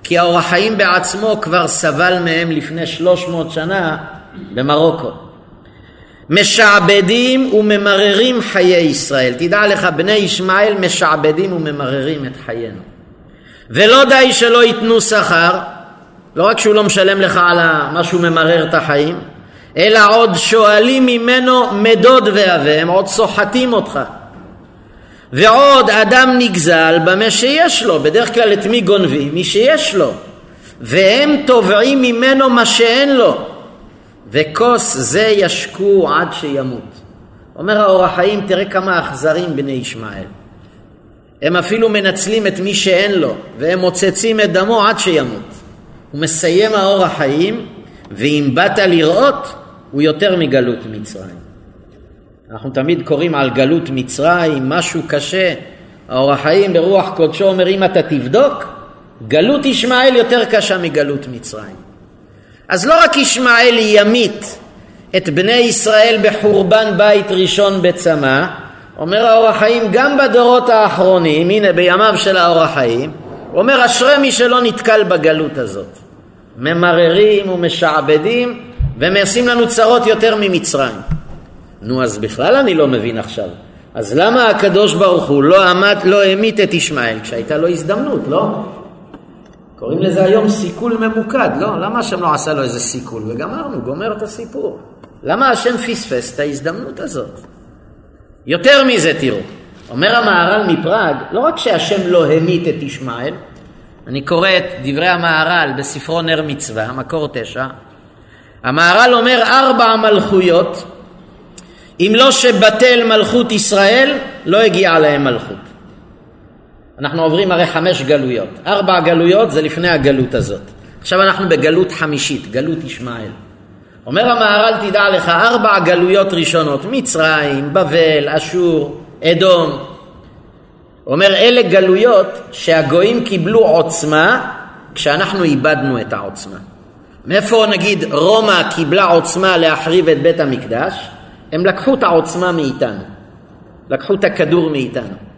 כי האור החיים בעצמו כבר סבל מהם לפני שלוש מאות שנה במרוקו. משעבדים וממררים חיי ישראל. תדע לך, בני ישמעאל משעבדים וממררים את חיינו. ולא די שלא ייתנו שכר, לא רק שהוא לא משלם לך על מה שהוא ממרר את החיים, אלא עוד שואלים ממנו מדוד ועבה, הם עוד סוחטים אותך. ועוד אדם נגזל במה שיש לו, בדרך כלל את מי גונבים? מי שיש לו. והם תובעים ממנו מה שאין לו. וכוס זה ישקו עד שימות. אומר האור החיים, תראה כמה אכזרים בני ישמעאל. הם אפילו מנצלים את מי שאין לו, והם מוצצים את דמו עד שימות. הוא מסיים האור החיים, ואם באת לראות, הוא יותר מגלות מצרים. אנחנו תמיד קוראים על גלות מצרים, משהו קשה. האור החיים ברוח קודשו אומר, אם אתה תבדוק, גלות ישמעאל יותר קשה מגלות מצרים. אז לא רק ישמעאל ימית את בני ישראל בחורבן בית ראשון בצמא, אומר האור החיים גם בדורות האחרונים, הנה בימיו של האור החיים, הוא אומר אשרי מי שלא נתקל בגלות הזאת. ממררים ומשעבדים ומעשים לנו צרות יותר ממצרים. נו אז בכלל אני לא מבין עכשיו. אז למה הקדוש ברוך הוא לא עמד, לא המית את ישמעאל כשהייתה לו הזדמנות, לא? קוראים לזה היום סיכול ממוקד, לא? למה השם לא עשה לו איזה סיכול? וגמרנו, גומר את הסיפור. למה השם פספס את ההזדמנות הזאת? יותר מזה תראו, אומר המהר"ל מפראג, לא רק שהשם לא המית את ישמעאל, אני קורא את דברי המהר"ל בספרו נר מצווה, מקור תשע, המהר"ל אומר ארבע מלכויות, אם לא שבטל מלכות ישראל, לא הגיעה להם מלכות. אנחנו עוברים הרי חמש גלויות. ארבע גלויות זה לפני הגלות הזאת. עכשיו אנחנו בגלות חמישית, גלות ישמעאל. אומר המהר"ל, תדע לך, ארבע גלויות ראשונות, מצרים, בבל, אשור, אדום. אומר, אלה גלויות שהגויים קיבלו עוצמה כשאנחנו איבדנו את העוצמה. מאיפה נגיד רומא קיבלה עוצמה להחריב את בית המקדש? הם לקחו את העוצמה מאיתנו. לקחו את הכדור מאיתנו.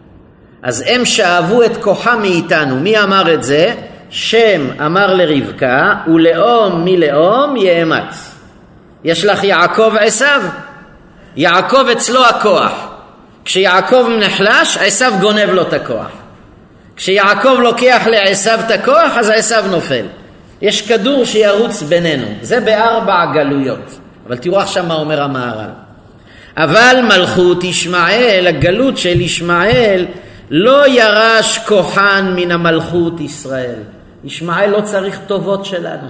אז הם שאבו את כוחה מאיתנו. מי אמר את זה? שם אמר לרבקה, ולאום מלאום יאמץ. יש לך יעקב עשיו? יעקב אצלו הכוח. כשיעקב נחלש, עשיו גונב לו את הכוח. כשיעקב לוקח לעשיו את הכוח, אז עשיו נופל. יש כדור שירוץ בינינו. זה בארבע גלויות. אבל תראו עכשיו מה אומר המהר"ל. אבל מלכות ישמעאל, הגלות של ישמעאל, לא ירש כוחן מן המלכות ישראל. ישמעאל לא צריך טובות שלנו.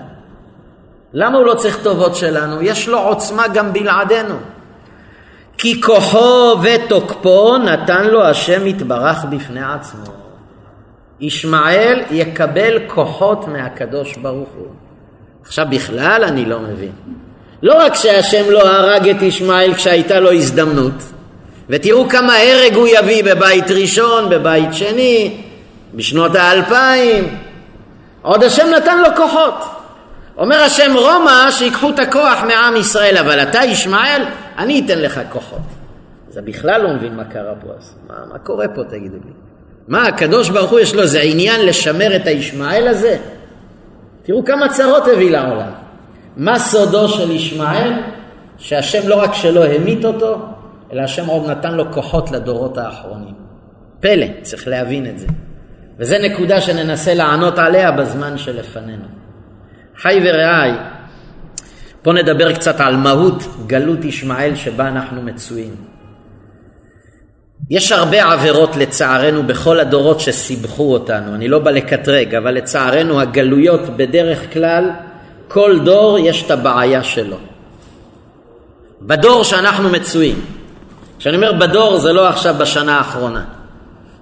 למה הוא לא צריך טובות שלנו? יש לו עוצמה גם בלעדינו. כי כוחו ותוקפו נתן לו השם יתברך בפני עצמו. ישמעאל יקבל כוחות מהקדוש ברוך הוא. עכשיו בכלל אני לא מבין. לא רק שהשם לא הרג את ישמעאל כשהייתה לו הזדמנות, ותראו כמה הרג הוא יביא בבית ראשון, בבית שני, בשנות האלפיים, עוד השם נתן לו כוחות. אומר השם רומא שיקחו את הכוח מעם ישראל, אבל אתה ישמעאל, אני אתן לך כוחות. זה בכלל לא מבין מה קרה פה אז. מה, מה קורה פה תגידו לי? מה, הקדוש ברוך הוא יש לו איזה עניין לשמר את הישמעאל הזה? תראו כמה צרות הביא לעולם. מה סודו של ישמעאל? שהשם לא רק שלא המית אותו, אלא השם עוד נתן לו כוחות לדורות האחרונים. פלא, צריך להבין את זה. וזו נקודה שננסה לענות עליה בזמן שלפנינו. חי ורעי, פה נדבר קצת על מהות גלות ישמעאל שבה אנחנו מצויים. יש הרבה עבירות לצערנו בכל הדורות שסיבכו אותנו, אני לא בא לקטרג, אבל לצערנו הגלויות בדרך כלל, כל דור יש את הבעיה שלו. בדור שאנחנו מצויים, כשאני אומר בדור זה לא עכשיו בשנה האחרונה,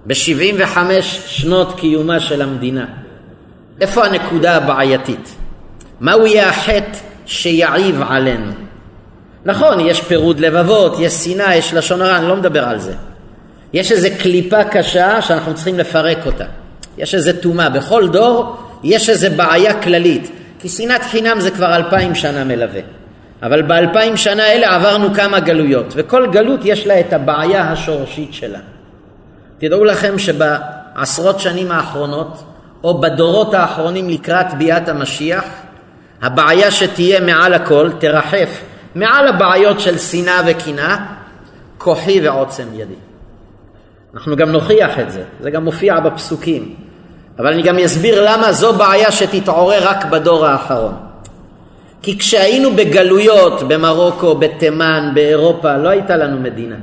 ב-75 שנות קיומה של המדינה, איפה הנקודה הבעייתית? מהו יהיה החטא שיעיב עלינו? נכון, יש פירוד לבבות, יש שנאה, יש לשון הרע, אני לא מדבר על זה. יש איזו קליפה קשה שאנחנו צריכים לפרק אותה. יש איזו טומאה. בכל דור יש איזו בעיה כללית. כי שנאת חינם זה כבר אלפיים שנה מלווה. אבל באלפיים שנה האלה עברנו כמה גלויות, וכל גלות יש לה את הבעיה השורשית שלה. תדעו לכם שבעשרות שנים האחרונות, או בדורות האחרונים לקראת ביאת המשיח, הבעיה שתהיה מעל הכל, תרחף מעל הבעיות של שנאה וקנאה, כוחי ועוצם ידי. אנחנו גם נוכיח את זה, זה גם מופיע בפסוקים. אבל אני גם אסביר למה זו בעיה שתתעורר רק בדור האחרון. כי כשהיינו בגלויות במרוקו, בתימן, באירופה, לא הייתה לנו מדינה.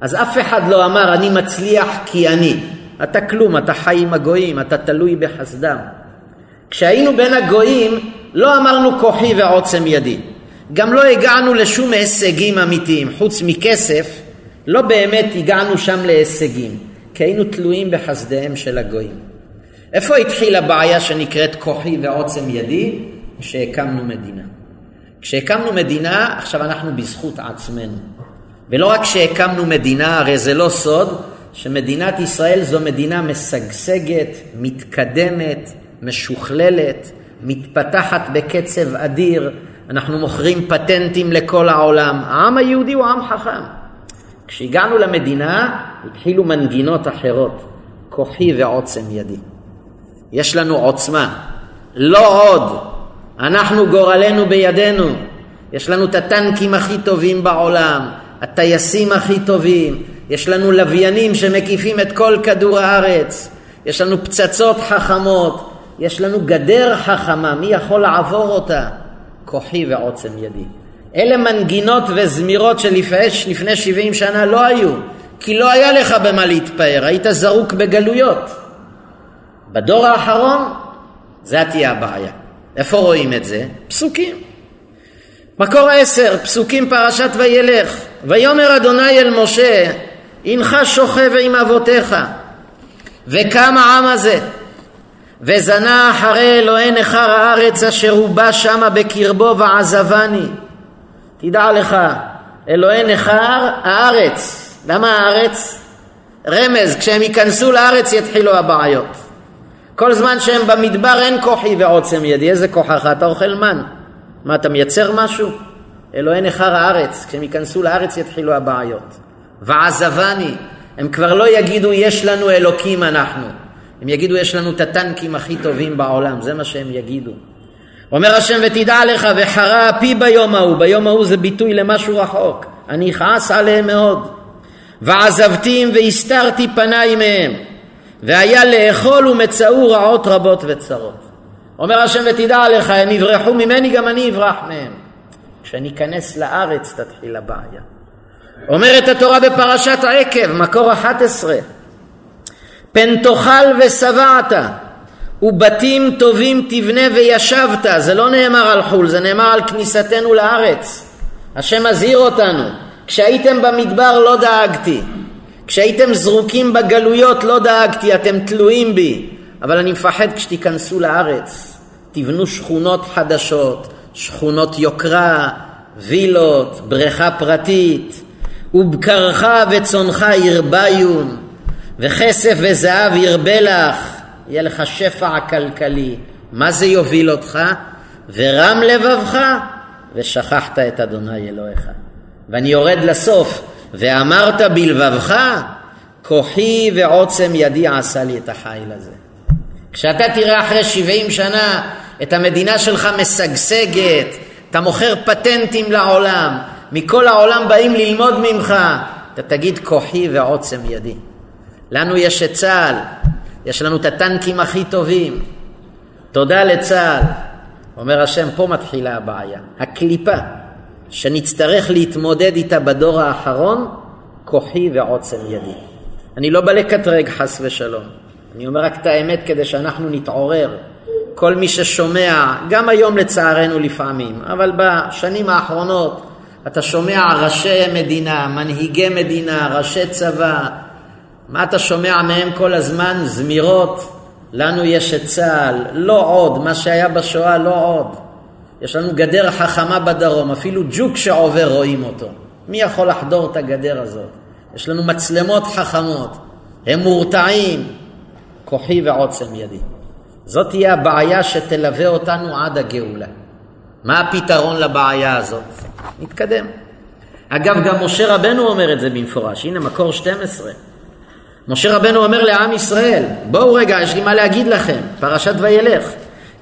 אז אף אחד לא אמר אני מצליח כי אני. אתה כלום, אתה חי עם הגויים, אתה תלוי בחסדם. כשהיינו בין הגויים לא אמרנו כוחי ועוצם ידי. גם לא הגענו לשום הישגים אמיתיים, חוץ מכסף, לא באמת הגענו שם להישגים, כי היינו תלויים בחסדיהם של הגויים. איפה התחילה הבעיה שנקראת כוחי ועוצם ידי? כשהקמנו מדינה. כשהקמנו מדינה, עכשיו אנחנו בזכות עצמנו. ולא רק כשהקמנו מדינה, הרי זה לא סוד שמדינת ישראל זו מדינה משגשגת, מתקדמת, משוכללת, מתפתחת בקצב אדיר, אנחנו מוכרים פטנטים לכל העולם. העם היהודי הוא עם חכם. כשהגענו למדינה, התחילו מנגינות אחרות, כוחי ועוצם ידי. יש לנו עוצמה, לא עוד. אנחנו גורלנו בידינו. יש לנו את הטנקים הכי טובים בעולם, הטייסים הכי טובים, יש לנו לוויינים שמקיפים את כל כדור הארץ, יש לנו פצצות חכמות, יש לנו גדר חכמה, מי יכול לעבור אותה? כוחי ועוצם ידי. אלה מנגינות וזמירות שלפני 70 שנה לא היו, כי לא היה לך במה להתפאר, היית זרוק בגלויות. בדור האחרון, זה תהיה הבעיה. איפה רואים את זה? פסוקים. מקור עשר, פסוקים פרשת וילך. ויאמר אדוני אל משה, הנך שוכב עם אבותיך, וקם העם הזה, וזנה אחרי אלוהי נכר הארץ אשר הוא בא שמה בקרבו ועזבני. תדע לך, אלוהי נכר הארץ. למה הארץ? רמז, כשהם ייכנסו לארץ יתחילו הבעיות. כל זמן שהם במדבר אין כוחי ועוצם ידי, איזה כוחך? אתה אוכל מן. מה, אתה מייצר משהו? אלוהי נכר הארץ, כשהם ייכנסו לארץ יתחילו הבעיות. ועזבני, הם כבר לא יגידו יש לנו אלוקים אנחנו, הם יגידו יש לנו את הטנקים הכי טובים בעולם, זה מה שהם יגידו. אומר השם ותדע לך וחרה אפי ביום ההוא, ביום ההוא זה ביטוי למשהו רחוק, אני אכעס עליהם מאוד. ועזבתים והסתרתי פניי מהם, והיה לאכול ומצאו רעות רבות וצרות. אומר השם ותדע לך, הם יברחו ממני, גם אני אברח מהם. כשאני אכנס לארץ תתחיל הבעיה. אומרת התורה בפרשת עקב, מקור 11, פן תאכל ושבעת, ובתים טובים תבנה וישבת, זה לא נאמר על חו"ל, זה נאמר על כניסתנו לארץ. השם מזהיר אותנו, כשהייתם במדבר לא דאגתי, כשהייתם זרוקים בגלויות לא דאגתי, אתם תלויים בי, אבל אני מפחד כשתיכנסו לארץ, תבנו שכונות חדשות, שכונות יוקרה, וילות, בריכה פרטית, ובקרך וצונך ירביון, וכסף וזהב ירבה לך, יהיה לך שפע כלכלי. מה זה יוביל אותך? ורם לבבך, ושכחת את אדוני אלוהיך. ואני יורד לסוף, ואמרת בלבבך, כוחי ועוצם ידי עשה לי את החיל הזה. כשאתה תראה אחרי 70 שנה את המדינה שלך משגשגת, אתה מוכר פטנטים לעולם, מכל העולם באים ללמוד ממך, אתה תגיד כוחי ועוצם ידי. לנו יש את צה"ל, יש לנו את הטנקים הכי טובים. תודה לצה"ל. אומר השם, פה מתחילה הבעיה. הקליפה שנצטרך להתמודד איתה בדור האחרון, כוחי ועוצם ידי. אני לא בא לקטרג חס ושלום. אני אומר רק את האמת כדי שאנחנו נתעורר. כל מי ששומע, גם היום לצערנו לפעמים, אבל בשנים האחרונות אתה שומע ראשי מדינה, מנהיגי מדינה, ראשי צבא, מה אתה שומע מהם כל הזמן? זמירות, לנו יש את צה"ל, לא עוד, מה שהיה בשואה לא עוד. יש לנו גדר חכמה בדרום, אפילו ג'וק שעובר רואים אותו. מי יכול לחדור את הגדר הזאת? יש לנו מצלמות חכמות, הם מורתעים, כוחי ועוצם ידי. זאת תהיה הבעיה שתלווה אותנו עד הגאולה. מה הפתרון לבעיה הזאת? נתקדם. אגב, גם משה רבנו אומר את זה במפורש. הנה מקור 12. משה רבנו אומר לעם ישראל, בואו רגע, יש לי מה להגיד לכם, פרשת וילך.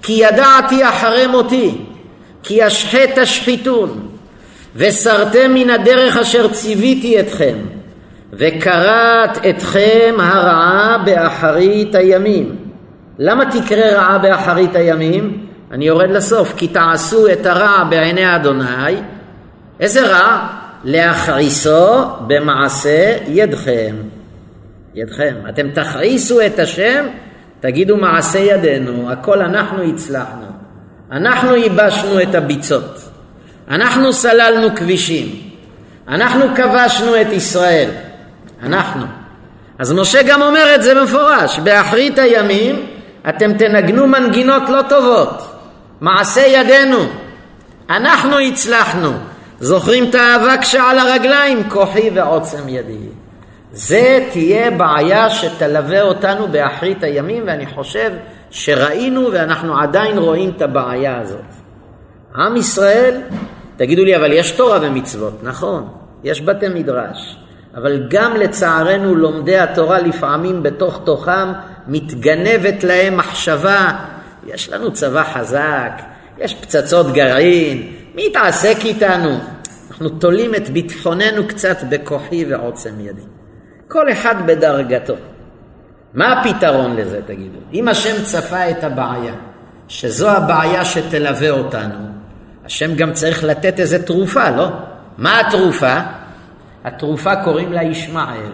כי ידעתי אחרי מותי, כי אשחט תשחיתון, וסרתם מן הדרך אשר ציוויתי אתכם, וקראת אתכם הרעה באחרית הימים. למה תקרה רעה באחרית הימים? אני יורד לסוף, כי תעשו את הרע בעיני אדוני. איזה רע? להכעיסו במעשה ידכם. ידכם. אתם תכעיסו את השם, תגידו מעשה ידינו, הכל אנחנו הצלחנו. אנחנו ייבשנו את הביצות. אנחנו סללנו כבישים. אנחנו כבשנו את ישראל. אנחנו. אז משה גם אומר את זה במפורש, באחרית הימים אתם תנגנו מנגינות לא טובות, מעשה ידינו, אנחנו הצלחנו, זוכרים את האבק שעל הרגליים, כוחי ועוצם ידי. זה תהיה בעיה שתלווה אותנו באחרית הימים, ואני חושב שראינו ואנחנו עדיין רואים את הבעיה הזאת. עם ישראל, תגידו לי, אבל יש תורה ומצוות, נכון, יש בתי מדרש, אבל גם לצערנו לומדי התורה לפעמים בתוך תוכם מתגנבת להם מחשבה, יש לנו צבא חזק, יש פצצות גרעין, מי יתעסק איתנו? אנחנו תולים את ביטחוננו קצת בכוחי ועוצם ידי. כל אחד בדרגתו. מה הפתרון לזה, תגידו? אם השם צפה את הבעיה, שזו הבעיה שתלווה אותנו, השם גם צריך לתת איזה תרופה, לא? מה התרופה? התרופה קוראים לה ישמעאל.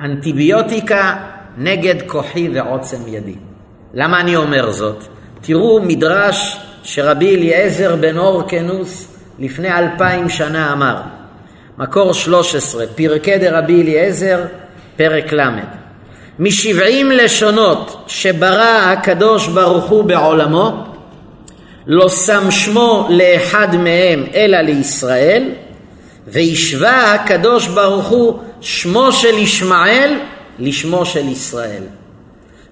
אנטיביוטיקה נגד כוחי ועוצם ידי. למה אני אומר זאת? תראו מדרש שרבי אליעזר בן אורקנוס לפני אלפיים שנה אמר, מקור 13, פרקי דרבי אליעזר, פרק ל' משבעים לשונות שברא הקדוש ברוך הוא בעולמו, לא שם שמו לאחד מהם אלא לישראל, והשווה הקדוש ברוך הוא שמו של ישמעאל לשמו של ישראל.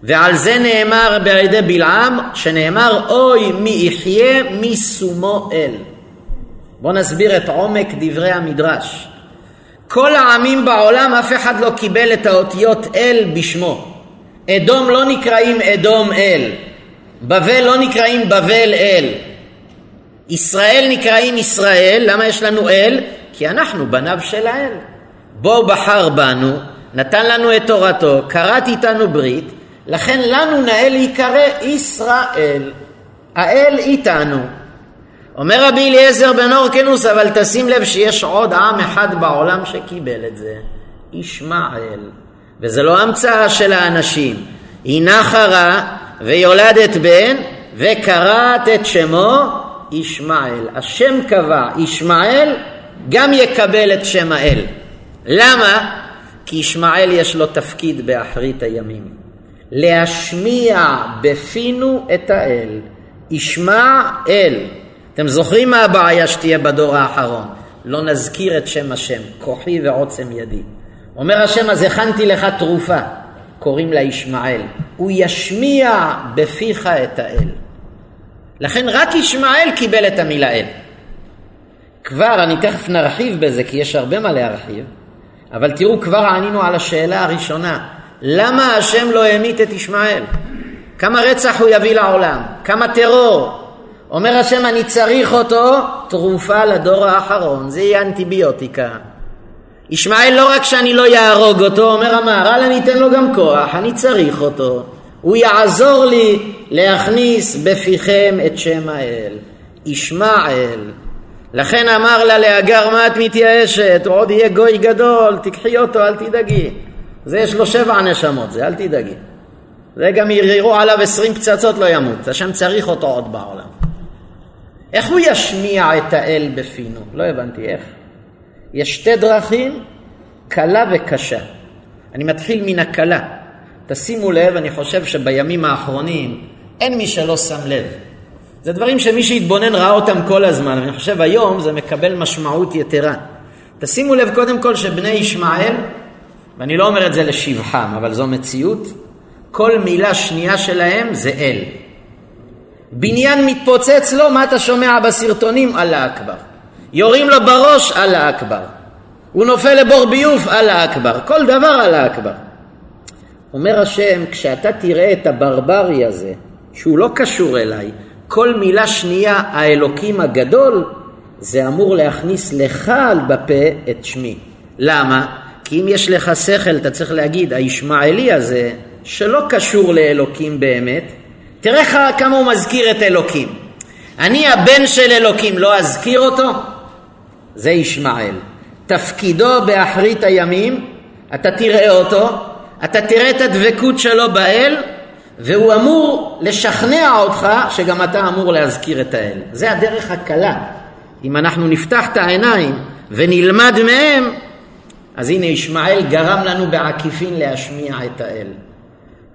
ועל זה נאמר בידי בלעם, שנאמר אוי מי יחיה מי סומו אל. בואו נסביר את עומק דברי המדרש. כל העמים בעולם אף אחד לא קיבל את האותיות אל בשמו. אדום לא נקראים אדום אל, בבל לא נקראים בבל אל, ישראל נקראים ישראל, למה יש לנו אל? כי אנחנו בניו של האל. בו בחר בנו, נתן לנו את תורתו, כרת איתנו ברית, לכן לנו נאה להיקרא ישראל. האל איתנו. אומר רבי אליעזר בן אורקנוס, אבל תשים לב שיש עוד עם אחד בעולם שקיבל את זה, ישמעאל. וזה לא המצאה של האנשים. היא נחרה ויולדת בן וקראת את שמו ישמעאל. השם קבע, ישמעאל גם יקבל את שם האל. למה? כי ישמעאל יש לו תפקיד באחרית הימים. להשמיע בפינו את האל. ישמע אל. אתם זוכרים מה הבעיה שתהיה בדור האחרון? לא נזכיר את שם השם, כוחי ועוצם ידי. אומר השם, אז הכנתי לך תרופה, קוראים לה ישמעאל. הוא ישמיע בפיך את האל. לכן רק ישמעאל קיבל את המילה אל. כבר, אני תכף נרחיב בזה, כי יש הרבה מה להרחיב, אבל תראו, כבר ענינו על השאלה הראשונה, למה השם לא המית את ישמעאל? כמה רצח הוא יביא לעולם? כמה טרור? אומר השם, אני צריך אותו תרופה לדור האחרון, זה יהיה אנטיביוטיקה. ישמעאל לא רק שאני לא יהרוג אותו, אומר המהר"ל, אני אתן לו גם כוח, אני צריך אותו. הוא יעזור לי להכניס בפיכם את שם האל. ישמעאל. לכן אמר לה להגר מה את מתייאשת, הוא עוד יהיה גוי גדול, תקחי אותו, אל תדאגי. זה יש לו שבע נשמות, זה אל תדאגי. זה גם יראו עליו עשרים פצצות לא ימות, השם צריך אותו עוד בעולם. איך הוא ישמיע את האל בפינו? לא הבנתי איך. יש שתי דרכים, קלה וקשה. אני מתחיל מן הקלה. תשימו לב, אני חושב שבימים האחרונים אין מי שלא שם לב. זה דברים שמי שהתבונן ראה אותם כל הזמן, ואני חושב היום זה מקבל משמעות יתרה. תשימו לב קודם כל שבני ישמעאל, ואני לא אומר את זה לשבחם, אבל זו מציאות, כל מילה שנייה שלהם זה אל. בניין מתפוצץ לו, מה אתה שומע בסרטונים? אללה אכבר. יורים לו בראש, אללה אכבר. הוא נופל לבור ביוב, אללה אכבר. כל דבר אללה אכבר. אומר השם, כשאתה תראה את הברברי הזה, שהוא לא קשור אליי, כל מילה שנייה האלוקים הגדול, זה אמור להכניס לך בפה את שמי. למה? כי אם יש לך שכל, אתה צריך להגיד, הישמעאלי הזה, שלא קשור לאלוקים באמת, תראה כמה הוא מזכיר את אלוקים. אני הבן של אלוקים, לא אזכיר אותו? זה ישמעאל. תפקידו באחרית הימים, אתה תראה אותו, אתה תראה את הדבקות שלו באל, והוא אמור לשכנע אותך שגם אתה אמור להזכיר את האל. זה הדרך הקלה. אם אנחנו נפתח את העיניים ונלמד מהם, אז הנה ישמעאל גרם לנו בעקיפין להשמיע את האל.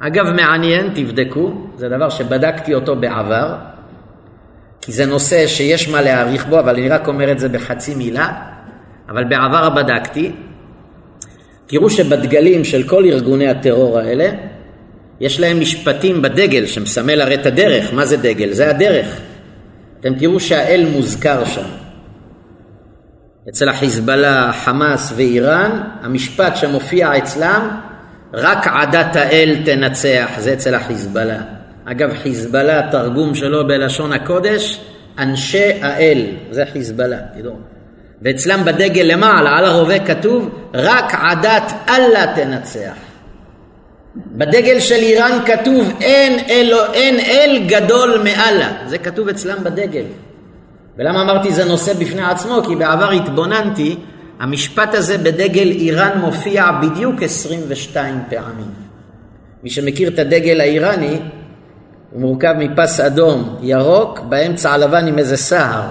אגב, מעניין, תבדקו, זה דבר שבדקתי אותו בעבר, כי זה נושא שיש מה להעריך בו, אבל אני רק אומר את זה בחצי מילה, אבל בעבר בדקתי. תראו שבדגלים של כל ארגוני הטרור האלה, יש להם משפטים בדגל שמסמל הרי את הדרך. מה זה דגל? זה הדרך. אתם תראו שהאל מוזכר שם. אצל החיזבאללה, חמאס ואיראן, המשפט שמופיע אצלם, רק עדת האל תנצח, זה אצל החיזבאללה. אגב, חיזבאללה, תרגום שלו בלשון הקודש, אנשי האל, זה חיזבאללה, תדעו. ואצלם בדגל למעלה, על הרובה כתוב, רק עדת אללה תנצח. בדגל של איראן כתוב אין, אלו, אין אל גדול מעלה, זה כתוב אצלם בדגל. ולמה אמרתי זה נושא בפני עצמו? כי בעבר התבוננתי, המשפט הזה בדגל איראן מופיע בדיוק 22 פעמים. מי שמכיר את הדגל האיראני, הוא מורכב מפס אדום, ירוק, באמצע הלבן עם איזה סהר.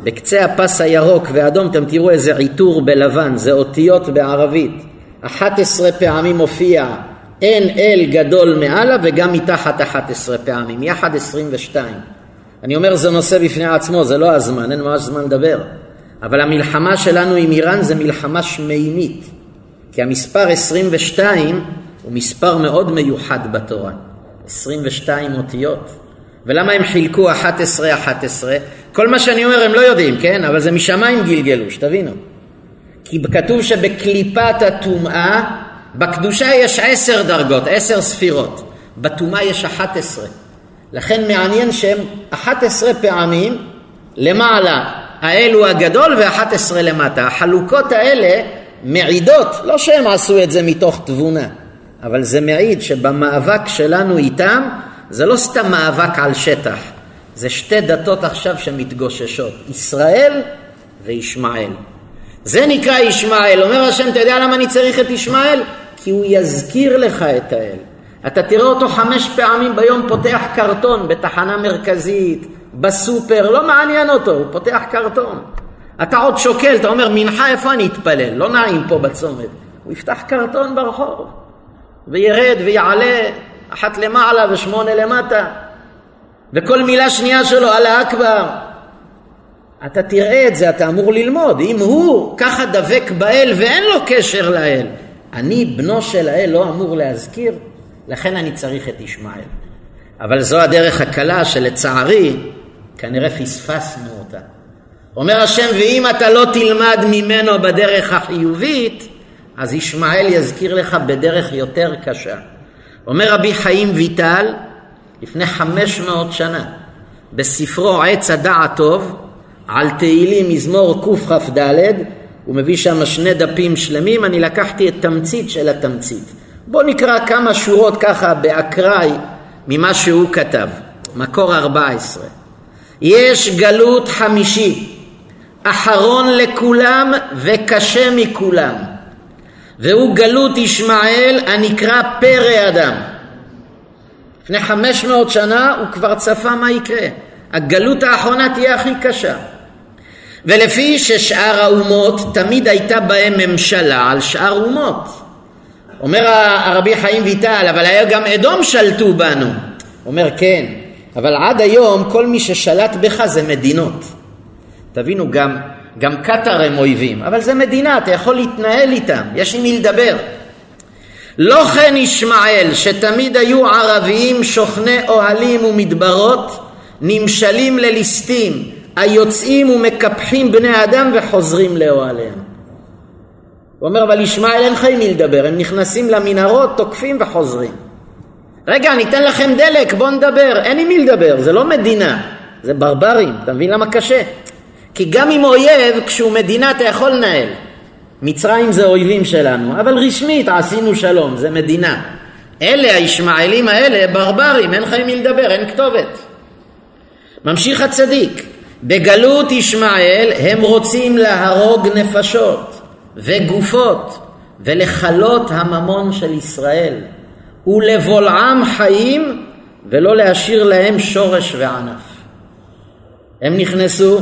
בקצה הפס הירוק ואדום אתם תראו איזה עיטור בלבן, זה אותיות בערבית. 11 פעמים מופיע אין אל גדול מעלה וגם מתחת 11 פעמים, יחד 22. אני אומר זה נושא בפני עצמו, זה לא הזמן, אין ממש זמן לדבר. אבל המלחמה שלנו עם איראן זה מלחמה שמימית, כי המספר 22 הוא מספר מאוד מיוחד בתורה, 22 אותיות. ולמה הם חילקו 11-11? כל מה שאני אומר הם לא יודעים, כן? אבל זה משמיים גלגלו, שתבינו. כי כתוב שבקליפת הטומאה, בקדושה יש עשר דרגות, עשר ספירות. בטומאה יש 11. לכן מעניין שהם 11 פעמים למעלה, האל הוא הגדול ו-11 למטה. החלוקות האלה מעידות, לא שהם עשו את זה מתוך תבונה, אבל זה מעיד שבמאבק שלנו איתם זה לא סתם מאבק על שטח, זה שתי דתות עכשיו שמתגוששות, ישראל וישמעאל. זה נקרא ישמעאל. אומר השם, אתה יודע למה אני צריך את ישמעאל? כי הוא יזכיר לך את האל. אתה תראה אותו חמש פעמים ביום פותח קרטון בתחנה מרכזית, בסופר, לא מעניין אותו, הוא פותח קרטון. אתה עוד שוקל, אתה אומר, מנחה איפה אני אתפלל? לא נעים פה בצומת. הוא יפתח קרטון ברחוב, וירד ויעלה, אחת למעלה ושמונה למטה, וכל מילה שנייה שלו, אללה אכבר. אתה תראה את זה, אתה אמור ללמוד. אם הוא ככה דבק באל ואין לו קשר לאל, אני בנו של האל לא אמור להזכיר? לכן אני צריך את ישמעאל. אבל זו הדרך הקלה שלצערי כנראה פספסנו אותה. אומר השם, ואם אתה לא תלמד ממנו בדרך החיובית, אז ישמעאל יזכיר לך בדרך יותר קשה. אומר רבי חיים ויטל, לפני חמש מאות שנה, בספרו עץ הדעת טוב, על תהילים מזמור קכ"ד, הוא מביא שם שני דפים שלמים, אני לקחתי את תמצית של התמצית. בואו נקרא כמה שורות ככה באקראי ממה שהוא כתב. מקור 14. יש גלות חמישי, אחרון לכולם וקשה מכולם, והוא גלות ישמעאל הנקרא פרא אדם. לפני 500 שנה הוא כבר צפה מה יקרה. הגלות האחרונה תהיה הכי קשה. ולפי ששאר האומות תמיד הייתה בהם ממשלה על שאר אומות. אומר הרבי חיים ויטל, אבל היה גם אדום שלטו בנו. אומר כן, אבל עד היום כל מי ששלט בך זה מדינות. תבינו, גם, גם קטאר הם אויבים, אבל זה מדינה, אתה יכול להתנהל איתם, יש עם מי לדבר. לא כן ישמעאל, שתמיד היו ערביים שוכני אוהלים ומדברות, נמשלים לליסטים, היוצאים ומקפחים בני אדם וחוזרים לאוהליהם. הוא אומר, אבל ישמעאל אין לך עם מי לדבר, הם נכנסים למנהרות, תוקפים וחוזרים. רגע, אני אתן לכם דלק, בואו נדבר. אין עם מי לדבר, זה לא מדינה, זה ברברים. אתה מבין למה קשה? כי גם עם אויב, כשהוא מדינה אתה יכול לנהל. מצרים זה אויבים שלנו, אבל רשמית עשינו שלום, זה מדינה. אלה, הישמעאלים האלה, ברברים, אין לך עם מי לדבר, אין כתובת. ממשיך הצדיק, בגלות ישמעאל הם רוצים להרוג נפשות וגופות ולכלות הממון של ישראל ולבולעם חיים ולא להשאיר להם שורש וענף. הם נכנסו,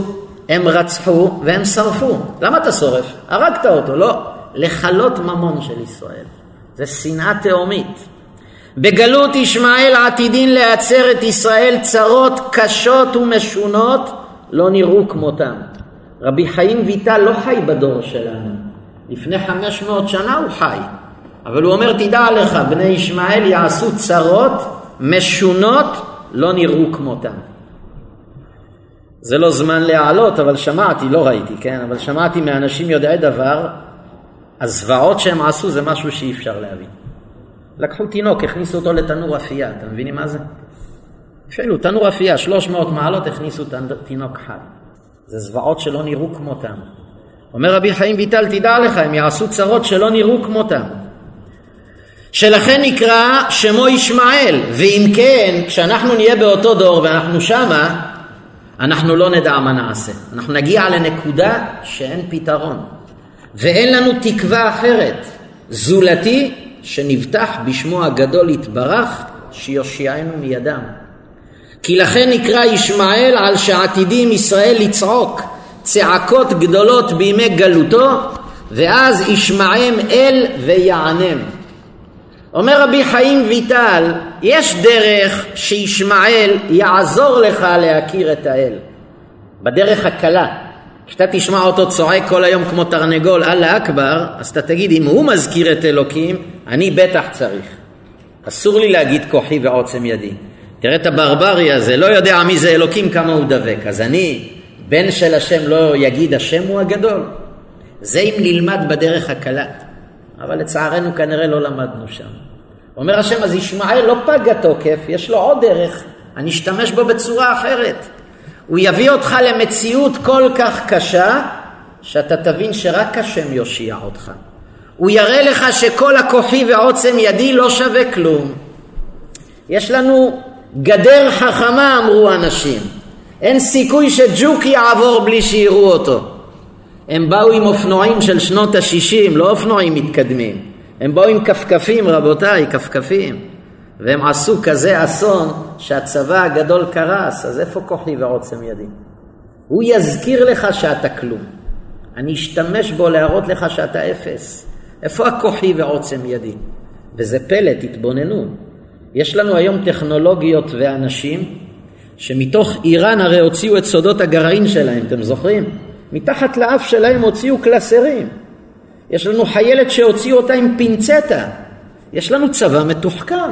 הם רצחו והם שרפו. למה אתה שורף? הרגת אותו, לא. לכלות ממון של ישראל. זה שנאה תהומית. בגלות ישמעאל עתידין להצר את ישראל צרות קשות ומשונות לא נראו כמותם. רבי חיים ויטל לא חי בדור שלנו. לפני 500 שנה הוא חי. אבל הוא אומר, תדע לך, בני ישמעאל יעשו צרות משונות, לא נראו כמותם. זה לא זמן להעלות, אבל שמעתי, לא ראיתי, כן? אבל שמעתי מאנשים יודעי דבר, הזוועות שהם עשו זה משהו שאי אפשר להבין. לקחו תינוק, הכניסו אותו לתנור אפייה, אתם מבינים מה זה? אפילו תנור אפייה, 300 מעלות הכניסו תינוק חי. זה זוועות שלא נראו כמותם. אומר רבי חיים ויטל, תדע לך, הם יעשו צרות שלא נראו כמותם. שלכן נקרא שמו ישמעאל, ואם כן, כשאנחנו נהיה באותו דור ואנחנו שמה, אנחנו לא נדע מה נעשה. אנחנו נגיע לנקודה שאין פתרון, ואין לנו תקווה אחרת. זולתי שנבטח בשמו הגדול יתברך, שיושיענו מידם. כי לכן נקרא ישמעאל על שעתידים ישראל לצעוק צעקות גדולות בימי גלותו, ואז ישמעם אל ויענם. אומר רבי חיים ויטל, יש דרך שישמעאל יעזור לך להכיר את האל. בדרך הקלה. כשאתה תשמע אותו צועק כל היום כמו תרנגול, אללה אכבר, אז אתה תגיד, אם הוא מזכיר את אלוקים, אני בטח צריך. אסור לי להגיד כוחי ועוצם ידי. תראה את הברברי הזה, לא יודע מי זה אלוקים, כמה הוא דבק. אז אני, בן של השם, לא יגיד השם הוא הגדול. זה אם נלמד בדרך הקלה. אבל לצערנו כנראה לא למדנו שם. אומר השם, אז ישמעאל לא פג התוקף, יש לו עוד דרך, אני אשתמש בו בצורה אחרת. הוא יביא אותך למציאות כל כך קשה, שאתה תבין שרק השם יושיע אותך. הוא יראה לך שכל הכוחי ועוצם ידי לא שווה כלום. יש לנו גדר חכמה, אמרו אנשים. אין סיכוי שג'וק יעבור בלי שיראו אותו. הם באו עם אופנועים של שנות ה-60, לא אופנועים מתקדמים. הם באו עם כפכפים, רבותיי, כפכפים. והם עשו כזה אסון שהצבא הגדול קרס, אז איפה כוחי ועוצם ידי? הוא יזכיר לך שאתה כלום. אני אשתמש בו להראות לך שאתה אפס. איפה הכוחי ועוצם ידי? וזה פלא, תתבוננו. יש לנו היום טכנולוגיות ואנשים שמתוך איראן הרי הוציאו את סודות הגרעין שלהם, אתם זוכרים? מתחת לאף שלהם הוציאו קלסרים. יש לנו חיילת שהוציאו אותה עם פינצטה. יש לנו צבא מתוחכם.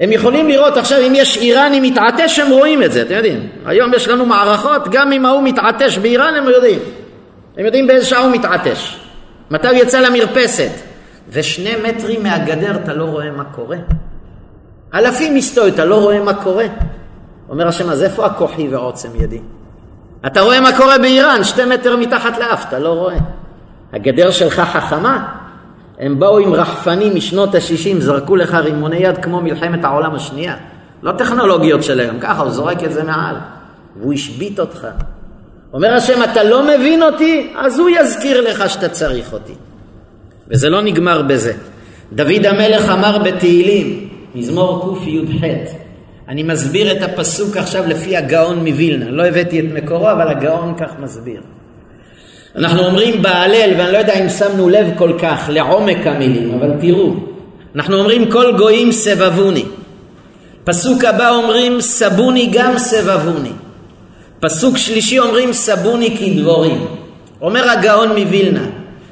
הם יכולים לראות עכשיו אם יש איראני מתעטש, הם רואים את זה, אתם יודעים. היום יש לנו מערכות, גם אם ההוא מתעטש באיראן, הם יודעים. הם יודעים באיזה שעה הוא מתעטש. מתי הוא יצא למרפסת. ושני מטרים מהגדר אתה לא רואה מה קורה. אלפים מסתוי, אתה לא רואה מה קורה. אומר השם, אז איפה הכוחי ועוצם ידי? אתה רואה מה קורה באיראן, שתי מטר מתחת לאף, אתה לא רואה. הגדר שלך חכמה? הם באו עם רחפנים משנות ה-60, זרקו לך רימוני יד כמו מלחמת העולם השנייה. לא טכנולוגיות של היום, ככה הוא זורק את זה מעל. והוא השבית אותך. אומר השם, אתה לא מבין אותי? אז הוא יזכיר לך שאתה צריך אותי. וזה לא נגמר בזה. דוד המלך אמר בתהילים, מזמור קי"ח, אני מסביר את הפסוק עכשיו לפי הגאון מווילנה, לא הבאתי את מקורו, אבל הגאון כך מסביר. אנחנו אומרים בהלל, ואני לא יודע אם שמנו לב כל כך לעומק המילים, אבל תראו, אנחנו אומרים כל גויים סבבוני. פסוק הבא אומרים סבוני גם סבבוני. פסוק שלישי אומרים סבוני כדבורים. אומר הגאון מווילנה,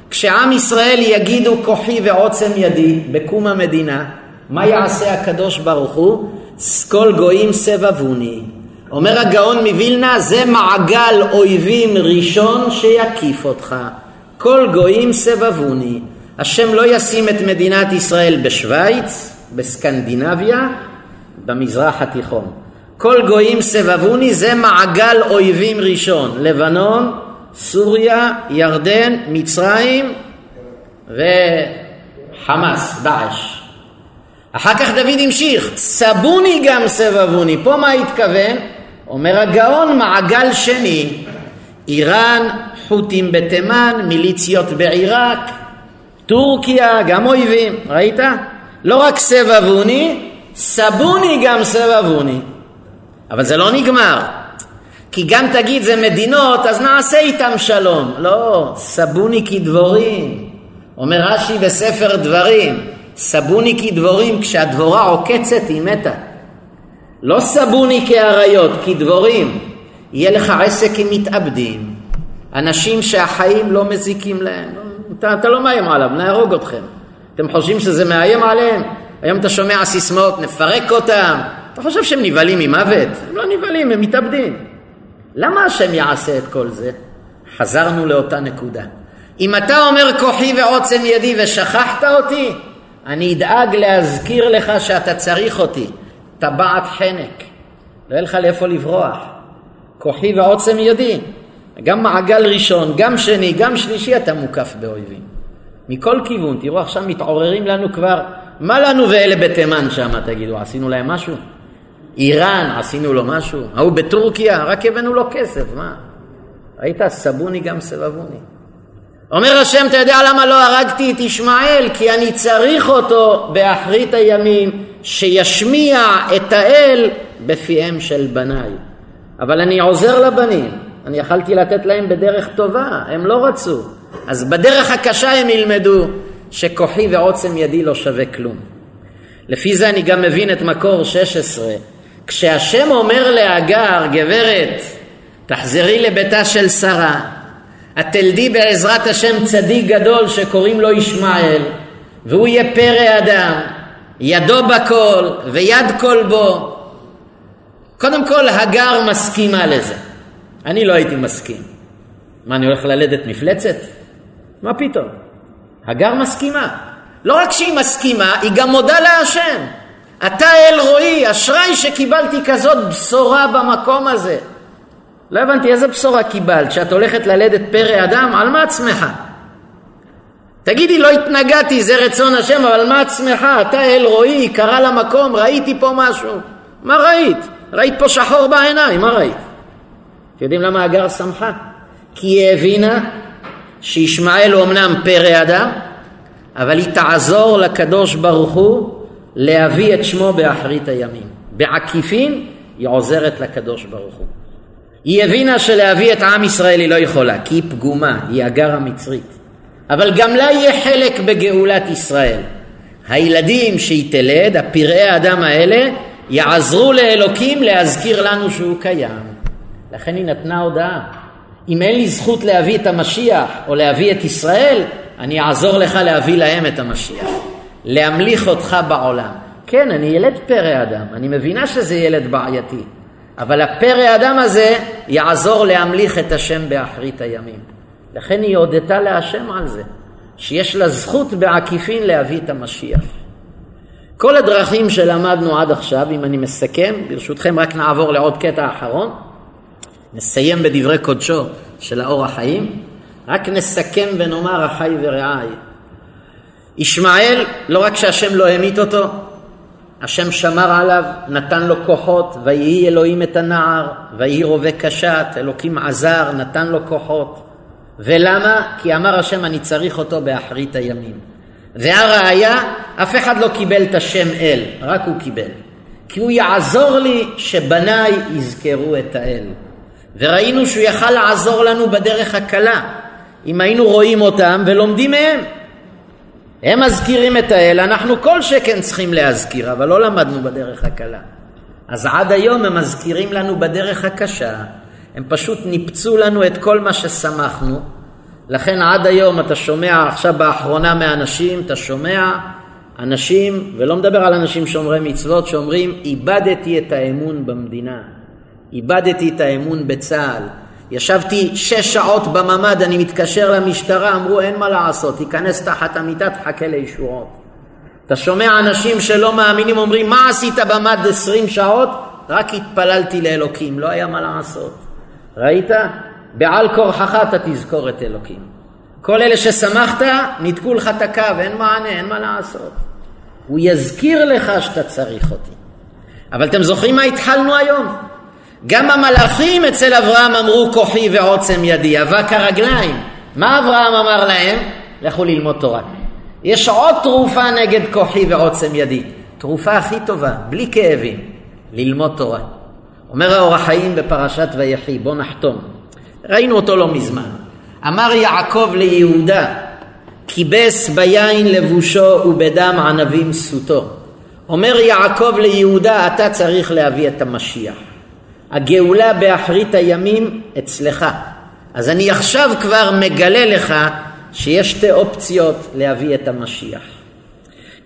כשעם ישראל יגידו כוחי ועוצם ידי בקום המדינה, מה יעשה הקדוש ברוך הוא? סקול גויים סבבוני. אומר הגאון מווילנה, זה מעגל אויבים ראשון שיקיף אותך. כל גויים סבבוני. השם לא ישים את מדינת ישראל בשוויץ, בסקנדינביה, במזרח התיכון. כל גויים סבבוני זה מעגל אויבים ראשון. לבנון, סוריה, ירדן, מצרים וחמאס, דאעש. אחר כך דוד המשיך, סבוני גם סבבוני. פה מה התכוון? אומר הגאון, מעגל שני, איראן, חות'ים בתימן, מיליציות בעיראק, טורקיה, גם אויבים, ראית? לא רק סבבוני, סבוני גם סבבוני. אבל זה לא נגמר. כי גם תגיד זה מדינות, אז נעשה איתם שלום. לא, סבוני כדבורים. אומר רש"י בספר דברים, סבוני כדבורים, כשהדבורה עוקצת היא מתה. לא סבוני כאריות, כדבורים. יהיה לך עסק עם מתאבדים, אנשים שהחיים לא מזיקים להם. אתה, אתה לא מאיים עליו, נהרוג אתכם. אתם חושבים שזה מאיים עליהם? היום אתה שומע סיסמאות, נפרק אותם. אתה חושב שהם נבהלים ממוות? הם לא נבהלים, הם מתאבדים. למה השם יעשה את כל זה? חזרנו לאותה נקודה. אם אתה אומר כוחי ועוצם ידי ושכחת אותי, אני אדאג להזכיר לך שאתה צריך אותי. טבעת חנק, לא יהיה לך לאיפה לברוח. כוחי ועוצם ידי. גם מעגל ראשון, גם שני, גם שלישי אתה מוקף באויבים. מכל כיוון, תראו עכשיו מתעוררים לנו כבר מה לנו ואלה בתימן שם, תגידו, עשינו להם משהו? איראן, עשינו לו משהו? ההוא בטורקיה, רק הבאנו לו כסף, מה? ראית? סבוני גם סבבוני. אומר השם, אתה יודע למה לא הרגתי את ישמעאל? כי אני צריך אותו באחרית הימים, שישמיע את האל בפיהם של בניי. אבל אני עוזר לבנים, אני יכלתי לתת להם בדרך טובה, הם לא רצו. אז בדרך הקשה הם ילמדו שכוחי ועוצם ידי לא שווה כלום. לפי זה אני גם מבין את מקור 16. כשהשם אומר להגר, גברת, תחזרי לביתה של שרה, את תלדי בעזרת השם צדיק גדול שקוראים לו ישמעאל, והוא יהיה פרא אדם, ידו בכל ויד כל בו. קודם כל, הגר מסכימה לזה. אני לא הייתי מסכים. מה, אני הולך ללדת מפלצת? מה פתאום? הגר מסכימה. לא רק שהיא מסכימה, היא גם מודה להשם. אתה אל רועי, אשראי שקיבלתי כזאת בשורה במקום הזה. לא הבנתי איזה בשורה קיבלת, שאת הולכת ללדת פרא אדם, על מה את שמחה? תגידי, לא התנגדתי, זה רצון השם, אבל מה את שמחה? אתה אל רועי, קרא למקום, ראיתי פה משהו. מה ראית? ראית פה שחור בעיניים, מה ראית? אתם יודעים למה הגר שמחה? כי היא הבינה שישמעאל הוא אמנם פרא אדם, אבל היא תעזור לקדוש ברוך הוא להביא את שמו באחרית הימים. בעקיפין היא עוזרת לקדוש ברוך הוא. היא הבינה שלהביא את עם ישראל היא לא יכולה, כי היא פגומה, היא הגר המצרית. אבל גם לה יהיה חלק בגאולת ישראל. הילדים שהיא תלד, הפראי האדם האלה, יעזרו לאלוקים להזכיר לנו שהוא קיים. לכן היא נתנה הודעה. אם אין לי זכות להביא את המשיח או להביא את ישראל, אני אעזור לך להביא להם את המשיח. להמליך אותך בעולם. כן, אני ילד פרא אדם, אני מבינה שזה ילד בעייתי, אבל הפרא אדם הזה יעזור להמליך את השם באחרית הימים. לכן היא הודתה להשם על זה, שיש לה זכות בעקיפין להביא את המשיח. כל הדרכים שלמדנו עד עכשיו, אם אני מסכם, ברשותכם רק נעבור לעוד קטע אחרון. נסיים בדברי קודשו של האור החיים, רק נסכם ונאמר אחי ורעי. ישמעאל, לא רק שהשם לא המית אותו, השם שמר עליו, נתן לו כוחות, ויהי אלוהים את הנער, ויהי רובה קשת, אלוקים עזר, נתן לו כוחות. ולמה? כי אמר השם אני צריך אותו באחרית הימים. והראיה, אף אחד לא קיבל את השם אל, רק הוא קיבל. כי הוא יעזור לי שבניי יזכרו את האל. וראינו שהוא יכל לעזור לנו בדרך הקלה, אם היינו רואים אותם ולומדים מהם. הם מזכירים את האל, אנחנו כל שכן צריכים להזכיר, אבל לא למדנו בדרך הקלה. אז עד היום הם מזכירים לנו בדרך הקשה, הם פשוט ניפצו לנו את כל מה ששמחנו, לכן עד היום אתה שומע עכשיו באחרונה מאנשים, אתה שומע אנשים, ולא מדבר על אנשים שומרי מצוות, שאומרים איבדתי את האמון במדינה, איבדתי את האמון בצה"ל, ישבתי שש שעות בממ"ד, אני מתקשר למשטרה, אמרו אין מה לעשות, תיכנס תחת המיטה, תחכה לישועות. אתה שומע אנשים שלא מאמינים אומרים מה עשית בממ"ד עשרים שעות? רק התפללתי לאלוקים, לא היה מה לעשות. ראית? בעל כורחך אתה תזכור את אלוקים. כל אלה ששמחת, ניתקו לך את הקו, אין מענה, אין מה לעשות. הוא יזכיר לך שאתה צריך אותי. אבל אתם זוכרים מה התחלנו היום? גם המלאכים אצל אברהם אמרו כוחי ועוצם ידי, אבק הרגליים. מה אברהם אמר להם? לכו ללמוד תורה. יש עוד תרופה נגד כוחי ועוצם ידי. תרופה הכי טובה, בלי כאבים, ללמוד תורה. אומר האור החיים בפרשת ויחי, בוא נחתום. ראינו אותו לא מזמן. אמר יעקב ליהודה, כיבס ביין לבושו ובדם ענבים סוטו. אומר יעקב ליהודה, אתה צריך להביא את המשיח. הגאולה באחרית הימים אצלך. אז אני עכשיו כבר מגלה לך שיש שתי אופציות להביא את המשיח.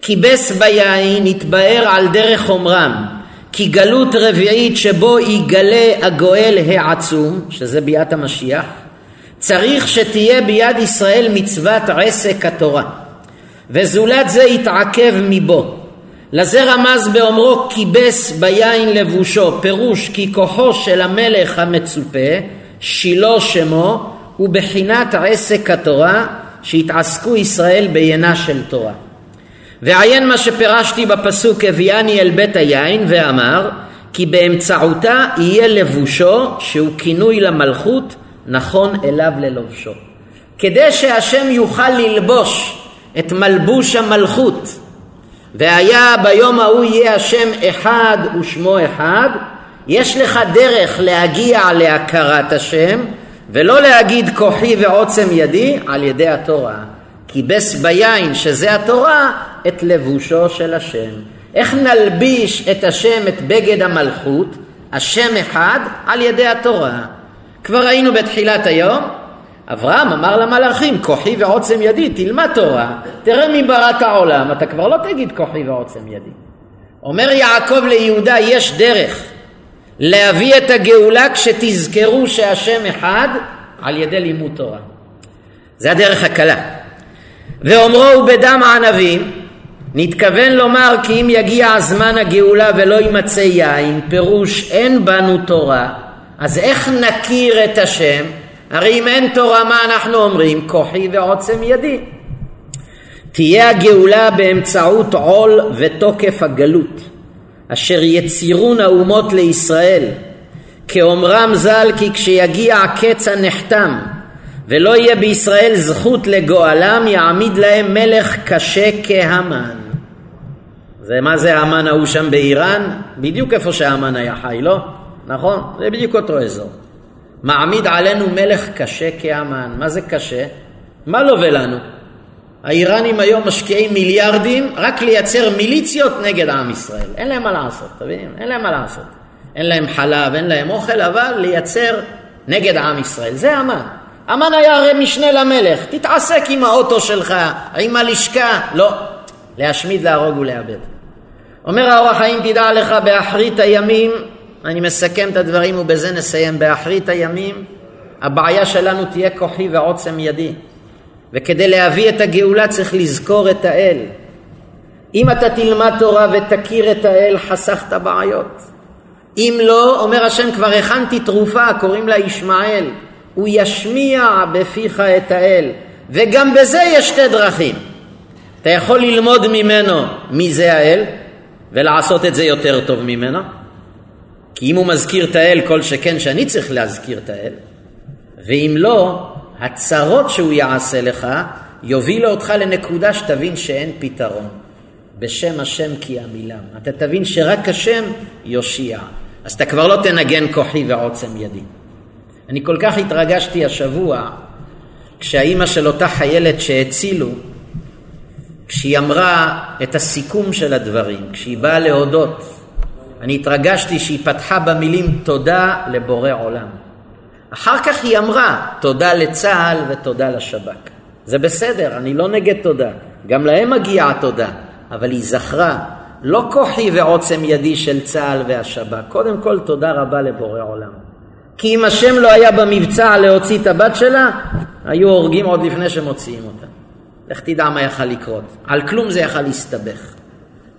כיבס ביין התבאר על דרך אומרם כי גלות רביעית שבו יגלה הגואל העצום, שזה ביאת המשיח, צריך שתהיה ביד ישראל מצוות עסק התורה, וזולת זה יתעכב מבו. לזה רמז באומרו כיבס ביין לבושו, פירוש כי כוחו של המלך המצופה, שילה שמו, הוא בחינת עסק התורה, שהתעסקו ישראל בעיינה של תורה. ועיין מה שפירשתי בפסוק הביאני אל בית היין ואמר כי באמצעותה יהיה לבושו שהוא כינוי למלכות נכון אליו ללובשו. כדי שהשם יוכל ללבוש את מלבוש המלכות והיה ביום ההוא יהיה השם אחד ושמו אחד יש לך דרך להגיע להכרת השם ולא להגיד כוחי ועוצם ידי על ידי התורה. כיבס ביין שזה התורה את לבושו של השם. איך נלביש את השם את בגד המלכות, השם אחד, על ידי התורה. כבר ראינו בתחילת היום, אברהם אמר למלאכים, כוחי ועוצם ידי, תלמד תורה, תראה מי ברא את העולם, אתה כבר לא תגיד כוחי ועוצם ידי. אומר יעקב ליהודה, יש דרך להביא את הגאולה כשתזכרו שהשם אחד על ידי לימוד תורה. זה הדרך הקלה. ואומרו הוא בדם הענבים, נתכוון לומר כי אם יגיע זמן הגאולה ולא יימצא יין, פירוש אין בנו תורה, אז איך נכיר את השם? הרי אם אין תורה מה אנחנו אומרים? כוחי ועוצם ידי. תהיה הגאולה באמצעות עול ותוקף הגלות. אשר יצירון האומות לישראל, כאומרם ז"ל כי כשיגיע הקץ הנחתם ולא יהיה בישראל זכות לגואלם יעמיד להם מלך קשה כהמן. זה מה זה המן ההוא שם באיראן? בדיוק איפה שהמן היה חי, לא? נכון? זה בדיוק אותו אזור. מעמיד עלינו מלך קשה כהמן. מה זה קשה? מה לווה לנו? האיראנים היום משקיעים מיליארדים רק לייצר מיליציות נגד עם ישראל. אין להם מה לעשות, אתה מבין? אין להם מה לעשות. אין להם חלב, אין להם אוכל, אבל לייצר נגד עם ישראל. זה המן. המן היה הרי משנה למלך. תתעסק עם האוטו שלך, עם הלשכה. לא. להשמיד, להרוג ולאבד. אומר האור החיים, תדע לך, באחרית הימים, אני מסכם את הדברים ובזה נסיים, באחרית הימים, הבעיה שלנו תהיה כוחי ועוצם ידי. וכדי להביא את הגאולה צריך לזכור את האל. אם אתה תלמד תורה ותכיר את האל, חסכת בעיות. אם לא, אומר השם, כבר הכנתי תרופה, קוראים לה ישמעאל. הוא ישמיע בפיך את האל. וגם בזה יש שתי דרכים. אתה יכול ללמוד ממנו מי זה האל, ולעשות את זה יותר טוב ממנו. כי אם הוא מזכיר את האל, כל שכן שאני צריך להזכיר את האל. ואם לא, הצרות שהוא יעשה לך יובילו אותך לנקודה שתבין שאין פתרון. בשם השם כי עמילם. אתה תבין שרק השם יושיע. אז אתה כבר לא תנגן כוחי ועוצם ידי. אני כל כך התרגשתי השבוע כשהאימא של אותה חיילת שהצילו, כשהיא אמרה את הסיכום של הדברים, כשהיא באה להודות, אני התרגשתי שהיא פתחה במילים תודה לבורא עולם. אחר כך היא אמרה תודה לצה"ל ותודה לשב"כ. זה בסדר, אני לא נגד תודה, גם להם מגיעה תודה, אבל היא זכרה לא כוחי ועוצם ידי של צה"ל והשב"כ, קודם כל תודה רבה לבורא עולם. כי אם השם לא היה במבצע להוציא את הבת שלה, היו הורגים עוד לפני שמוציאים אותה. לך תדע מה יכל לקרות. על כלום זה יכל להסתבך.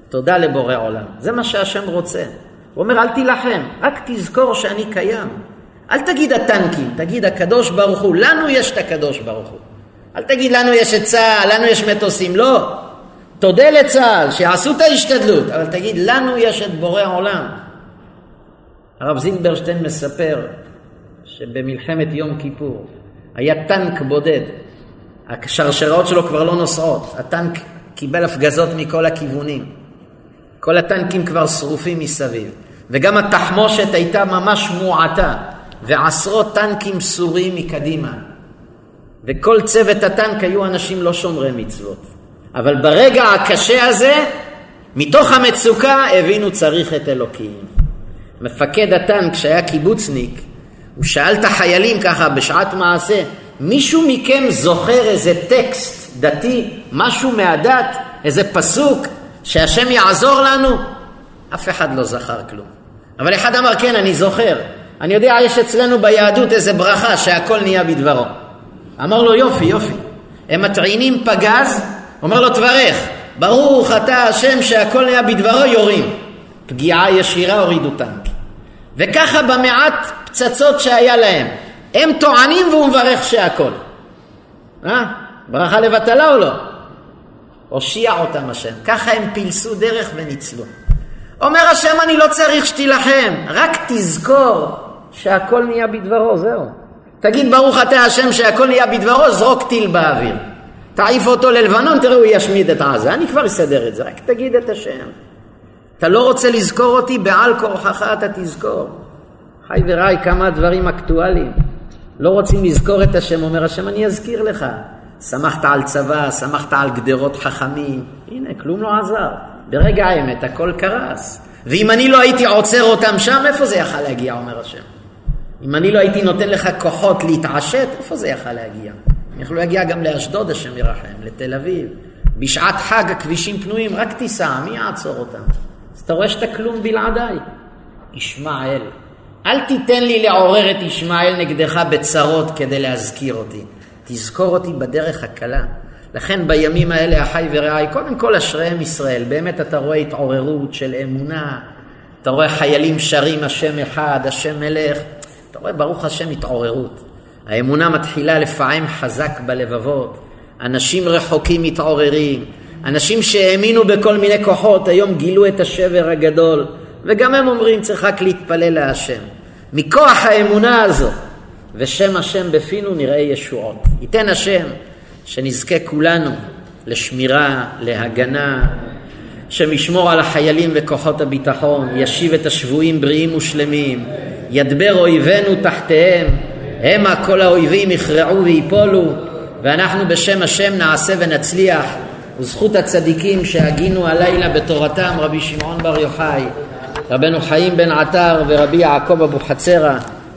תודה לבורא עולם. זה מה שהשם רוצה. הוא אומר, אל תילחם, רק תזכור שאני קיים. אל תגיד הטנקים, תגיד הקדוש ברוך הוא, לנו יש את הקדוש ברוך הוא. אל תגיד לנו יש את צה"ל, לנו יש מטוסים, לא. תודה לצה"ל, שיעשו את ההשתדלות, אבל תגיד, לנו יש את בורא עולם. הרב זילברשטיין מספר שבמלחמת יום כיפור היה טנק בודד, השרשראות שלו כבר לא נוסעות, הטנק קיבל הפגזות מכל הכיוונים, כל הטנקים כבר שרופים מסביב, וגם התחמושת הייתה ממש מועטה, ועשרות טנקים סוריים מקדימה. וכל צוות הטנק היו אנשים לא שומרי מצוות. אבל ברגע הקשה הזה, מתוך המצוקה הבינו צריך את אלוקים. מפקד הטנק שהיה קיבוצניק, הוא שאל את החיילים ככה בשעת מעשה, מישהו מכם זוכר איזה טקסט דתי, משהו מהדת, איזה פסוק, שהשם יעזור לנו? אף אחד לא זכר כלום. אבל אחד אמר, כן, אני זוכר. אני יודע, יש אצלנו ביהדות איזה ברכה שהכל נהיה בדברו. אמר לו, יופי, יופי. הם מטעינים פגז, אומר לו, תברך, ברוך אתה השם שהכל נהיה בדברו, יורים. פגיעה ישירה הורידו טנק. וככה במעט פצצות שהיה להם. הם טוענים והוא מברך שהכל. אה? ברכה לבטלה או לא? הושיע אותם השם. ככה הם פילסו דרך וניצלו. אומר השם, אני לא צריך שתילחם, רק תזכור שהכל נהיה בדברו, זהו. תגיד ברוך אתה השם שהכל נהיה בדברו, זרוק טיל באוויר. תעיף אותו ללבנון, תראו, הוא ישמיד את עזה. אני כבר אסדר את זה, רק תגיד את השם. אתה לא רוצה לזכור אותי, בעל כורחך אתה תזכור. חי ורעי, כמה דברים אקטואליים. לא רוצים לזכור את השם, אומר השם, אני אזכיר לך. שמחת על צבא, שמחת על גדרות חכמים, הנה, כלום לא עזר. ברגע האמת הכל קרס. ואם אני לא הייתי עוצר אותם שם, איפה זה יכל להגיע, אומר השם? אם אני לא הייתי נותן לך כוחות להתעשת, איפה זה יכל להגיע? הם יכלו להגיע גם לאשדוד, השם ירחם, לתל אביב. בשעת חג הכבישים פנויים, רק תיסע, מי יעצור אותם? אז אתה רואה שאתה כלום בלעדיי. ישמעאל, אל תיתן לי לעורר את ישמעאל נגדך בצרות כדי להזכיר אותי. תזכור אותי בדרך הקלה. לכן בימים האלה, אחי ורעי, קודם כל אשריהם ישראל. באמת אתה רואה התעוררות של אמונה, אתה רואה חיילים שרים השם אחד, השם מלך. אתה רואה ברוך השם התעוררות. האמונה מתחילה לפעם חזק בלבבות. אנשים רחוקים מתעוררים. אנשים שהאמינו בכל מיני כוחות, היום גילו את השבר הגדול. וגם הם אומרים, צריך רק להתפלל להשם. מכוח האמונה הזו, ושם השם בפינו נראה ישועות. ייתן השם שנזכה כולנו לשמירה, להגנה, שמשמור על החיילים וכוחות הביטחון, ישיב את השבויים בריאים ושלמים, ידבר אויבינו תחתיהם, המה כל האויבים יכרעו ויפולו, ואנחנו בשם השם נעשה ונצליח, וזכות הצדיקים שהגינו הלילה בתורתם, רבי שמעון בר יוחאי, רבנו חיים בן עטר ורבי יעקב אבוחצירא,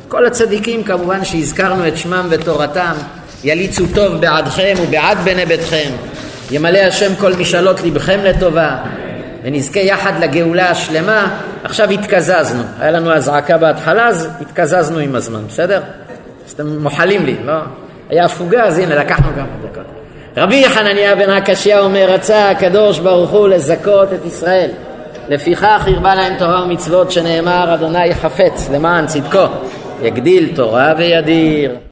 כל הצדיקים כמובן שהזכרנו את שמם ותורתם, יליצו טוב בעדכם ובעד בני ביתכם, ימלא השם כל משאלות לבכם לטובה, ונזכה יחד לגאולה השלמה. עכשיו התקזזנו, היה לנו אזעקה בהתחלה, אז התקזזנו עם הזמן, בסדר? אז אתם מוחלים לי, לא? היה הפוגה, אז הנה לקחנו כמה דקות. רבי חנניה בן הקשיא אומר, רצה הקדוש ברוך הוא לזכות את ישראל. לפיכך הרבה להם תורה ומצוות שנאמר אדוני חפץ למען צדקו יגדיל תורה וידיר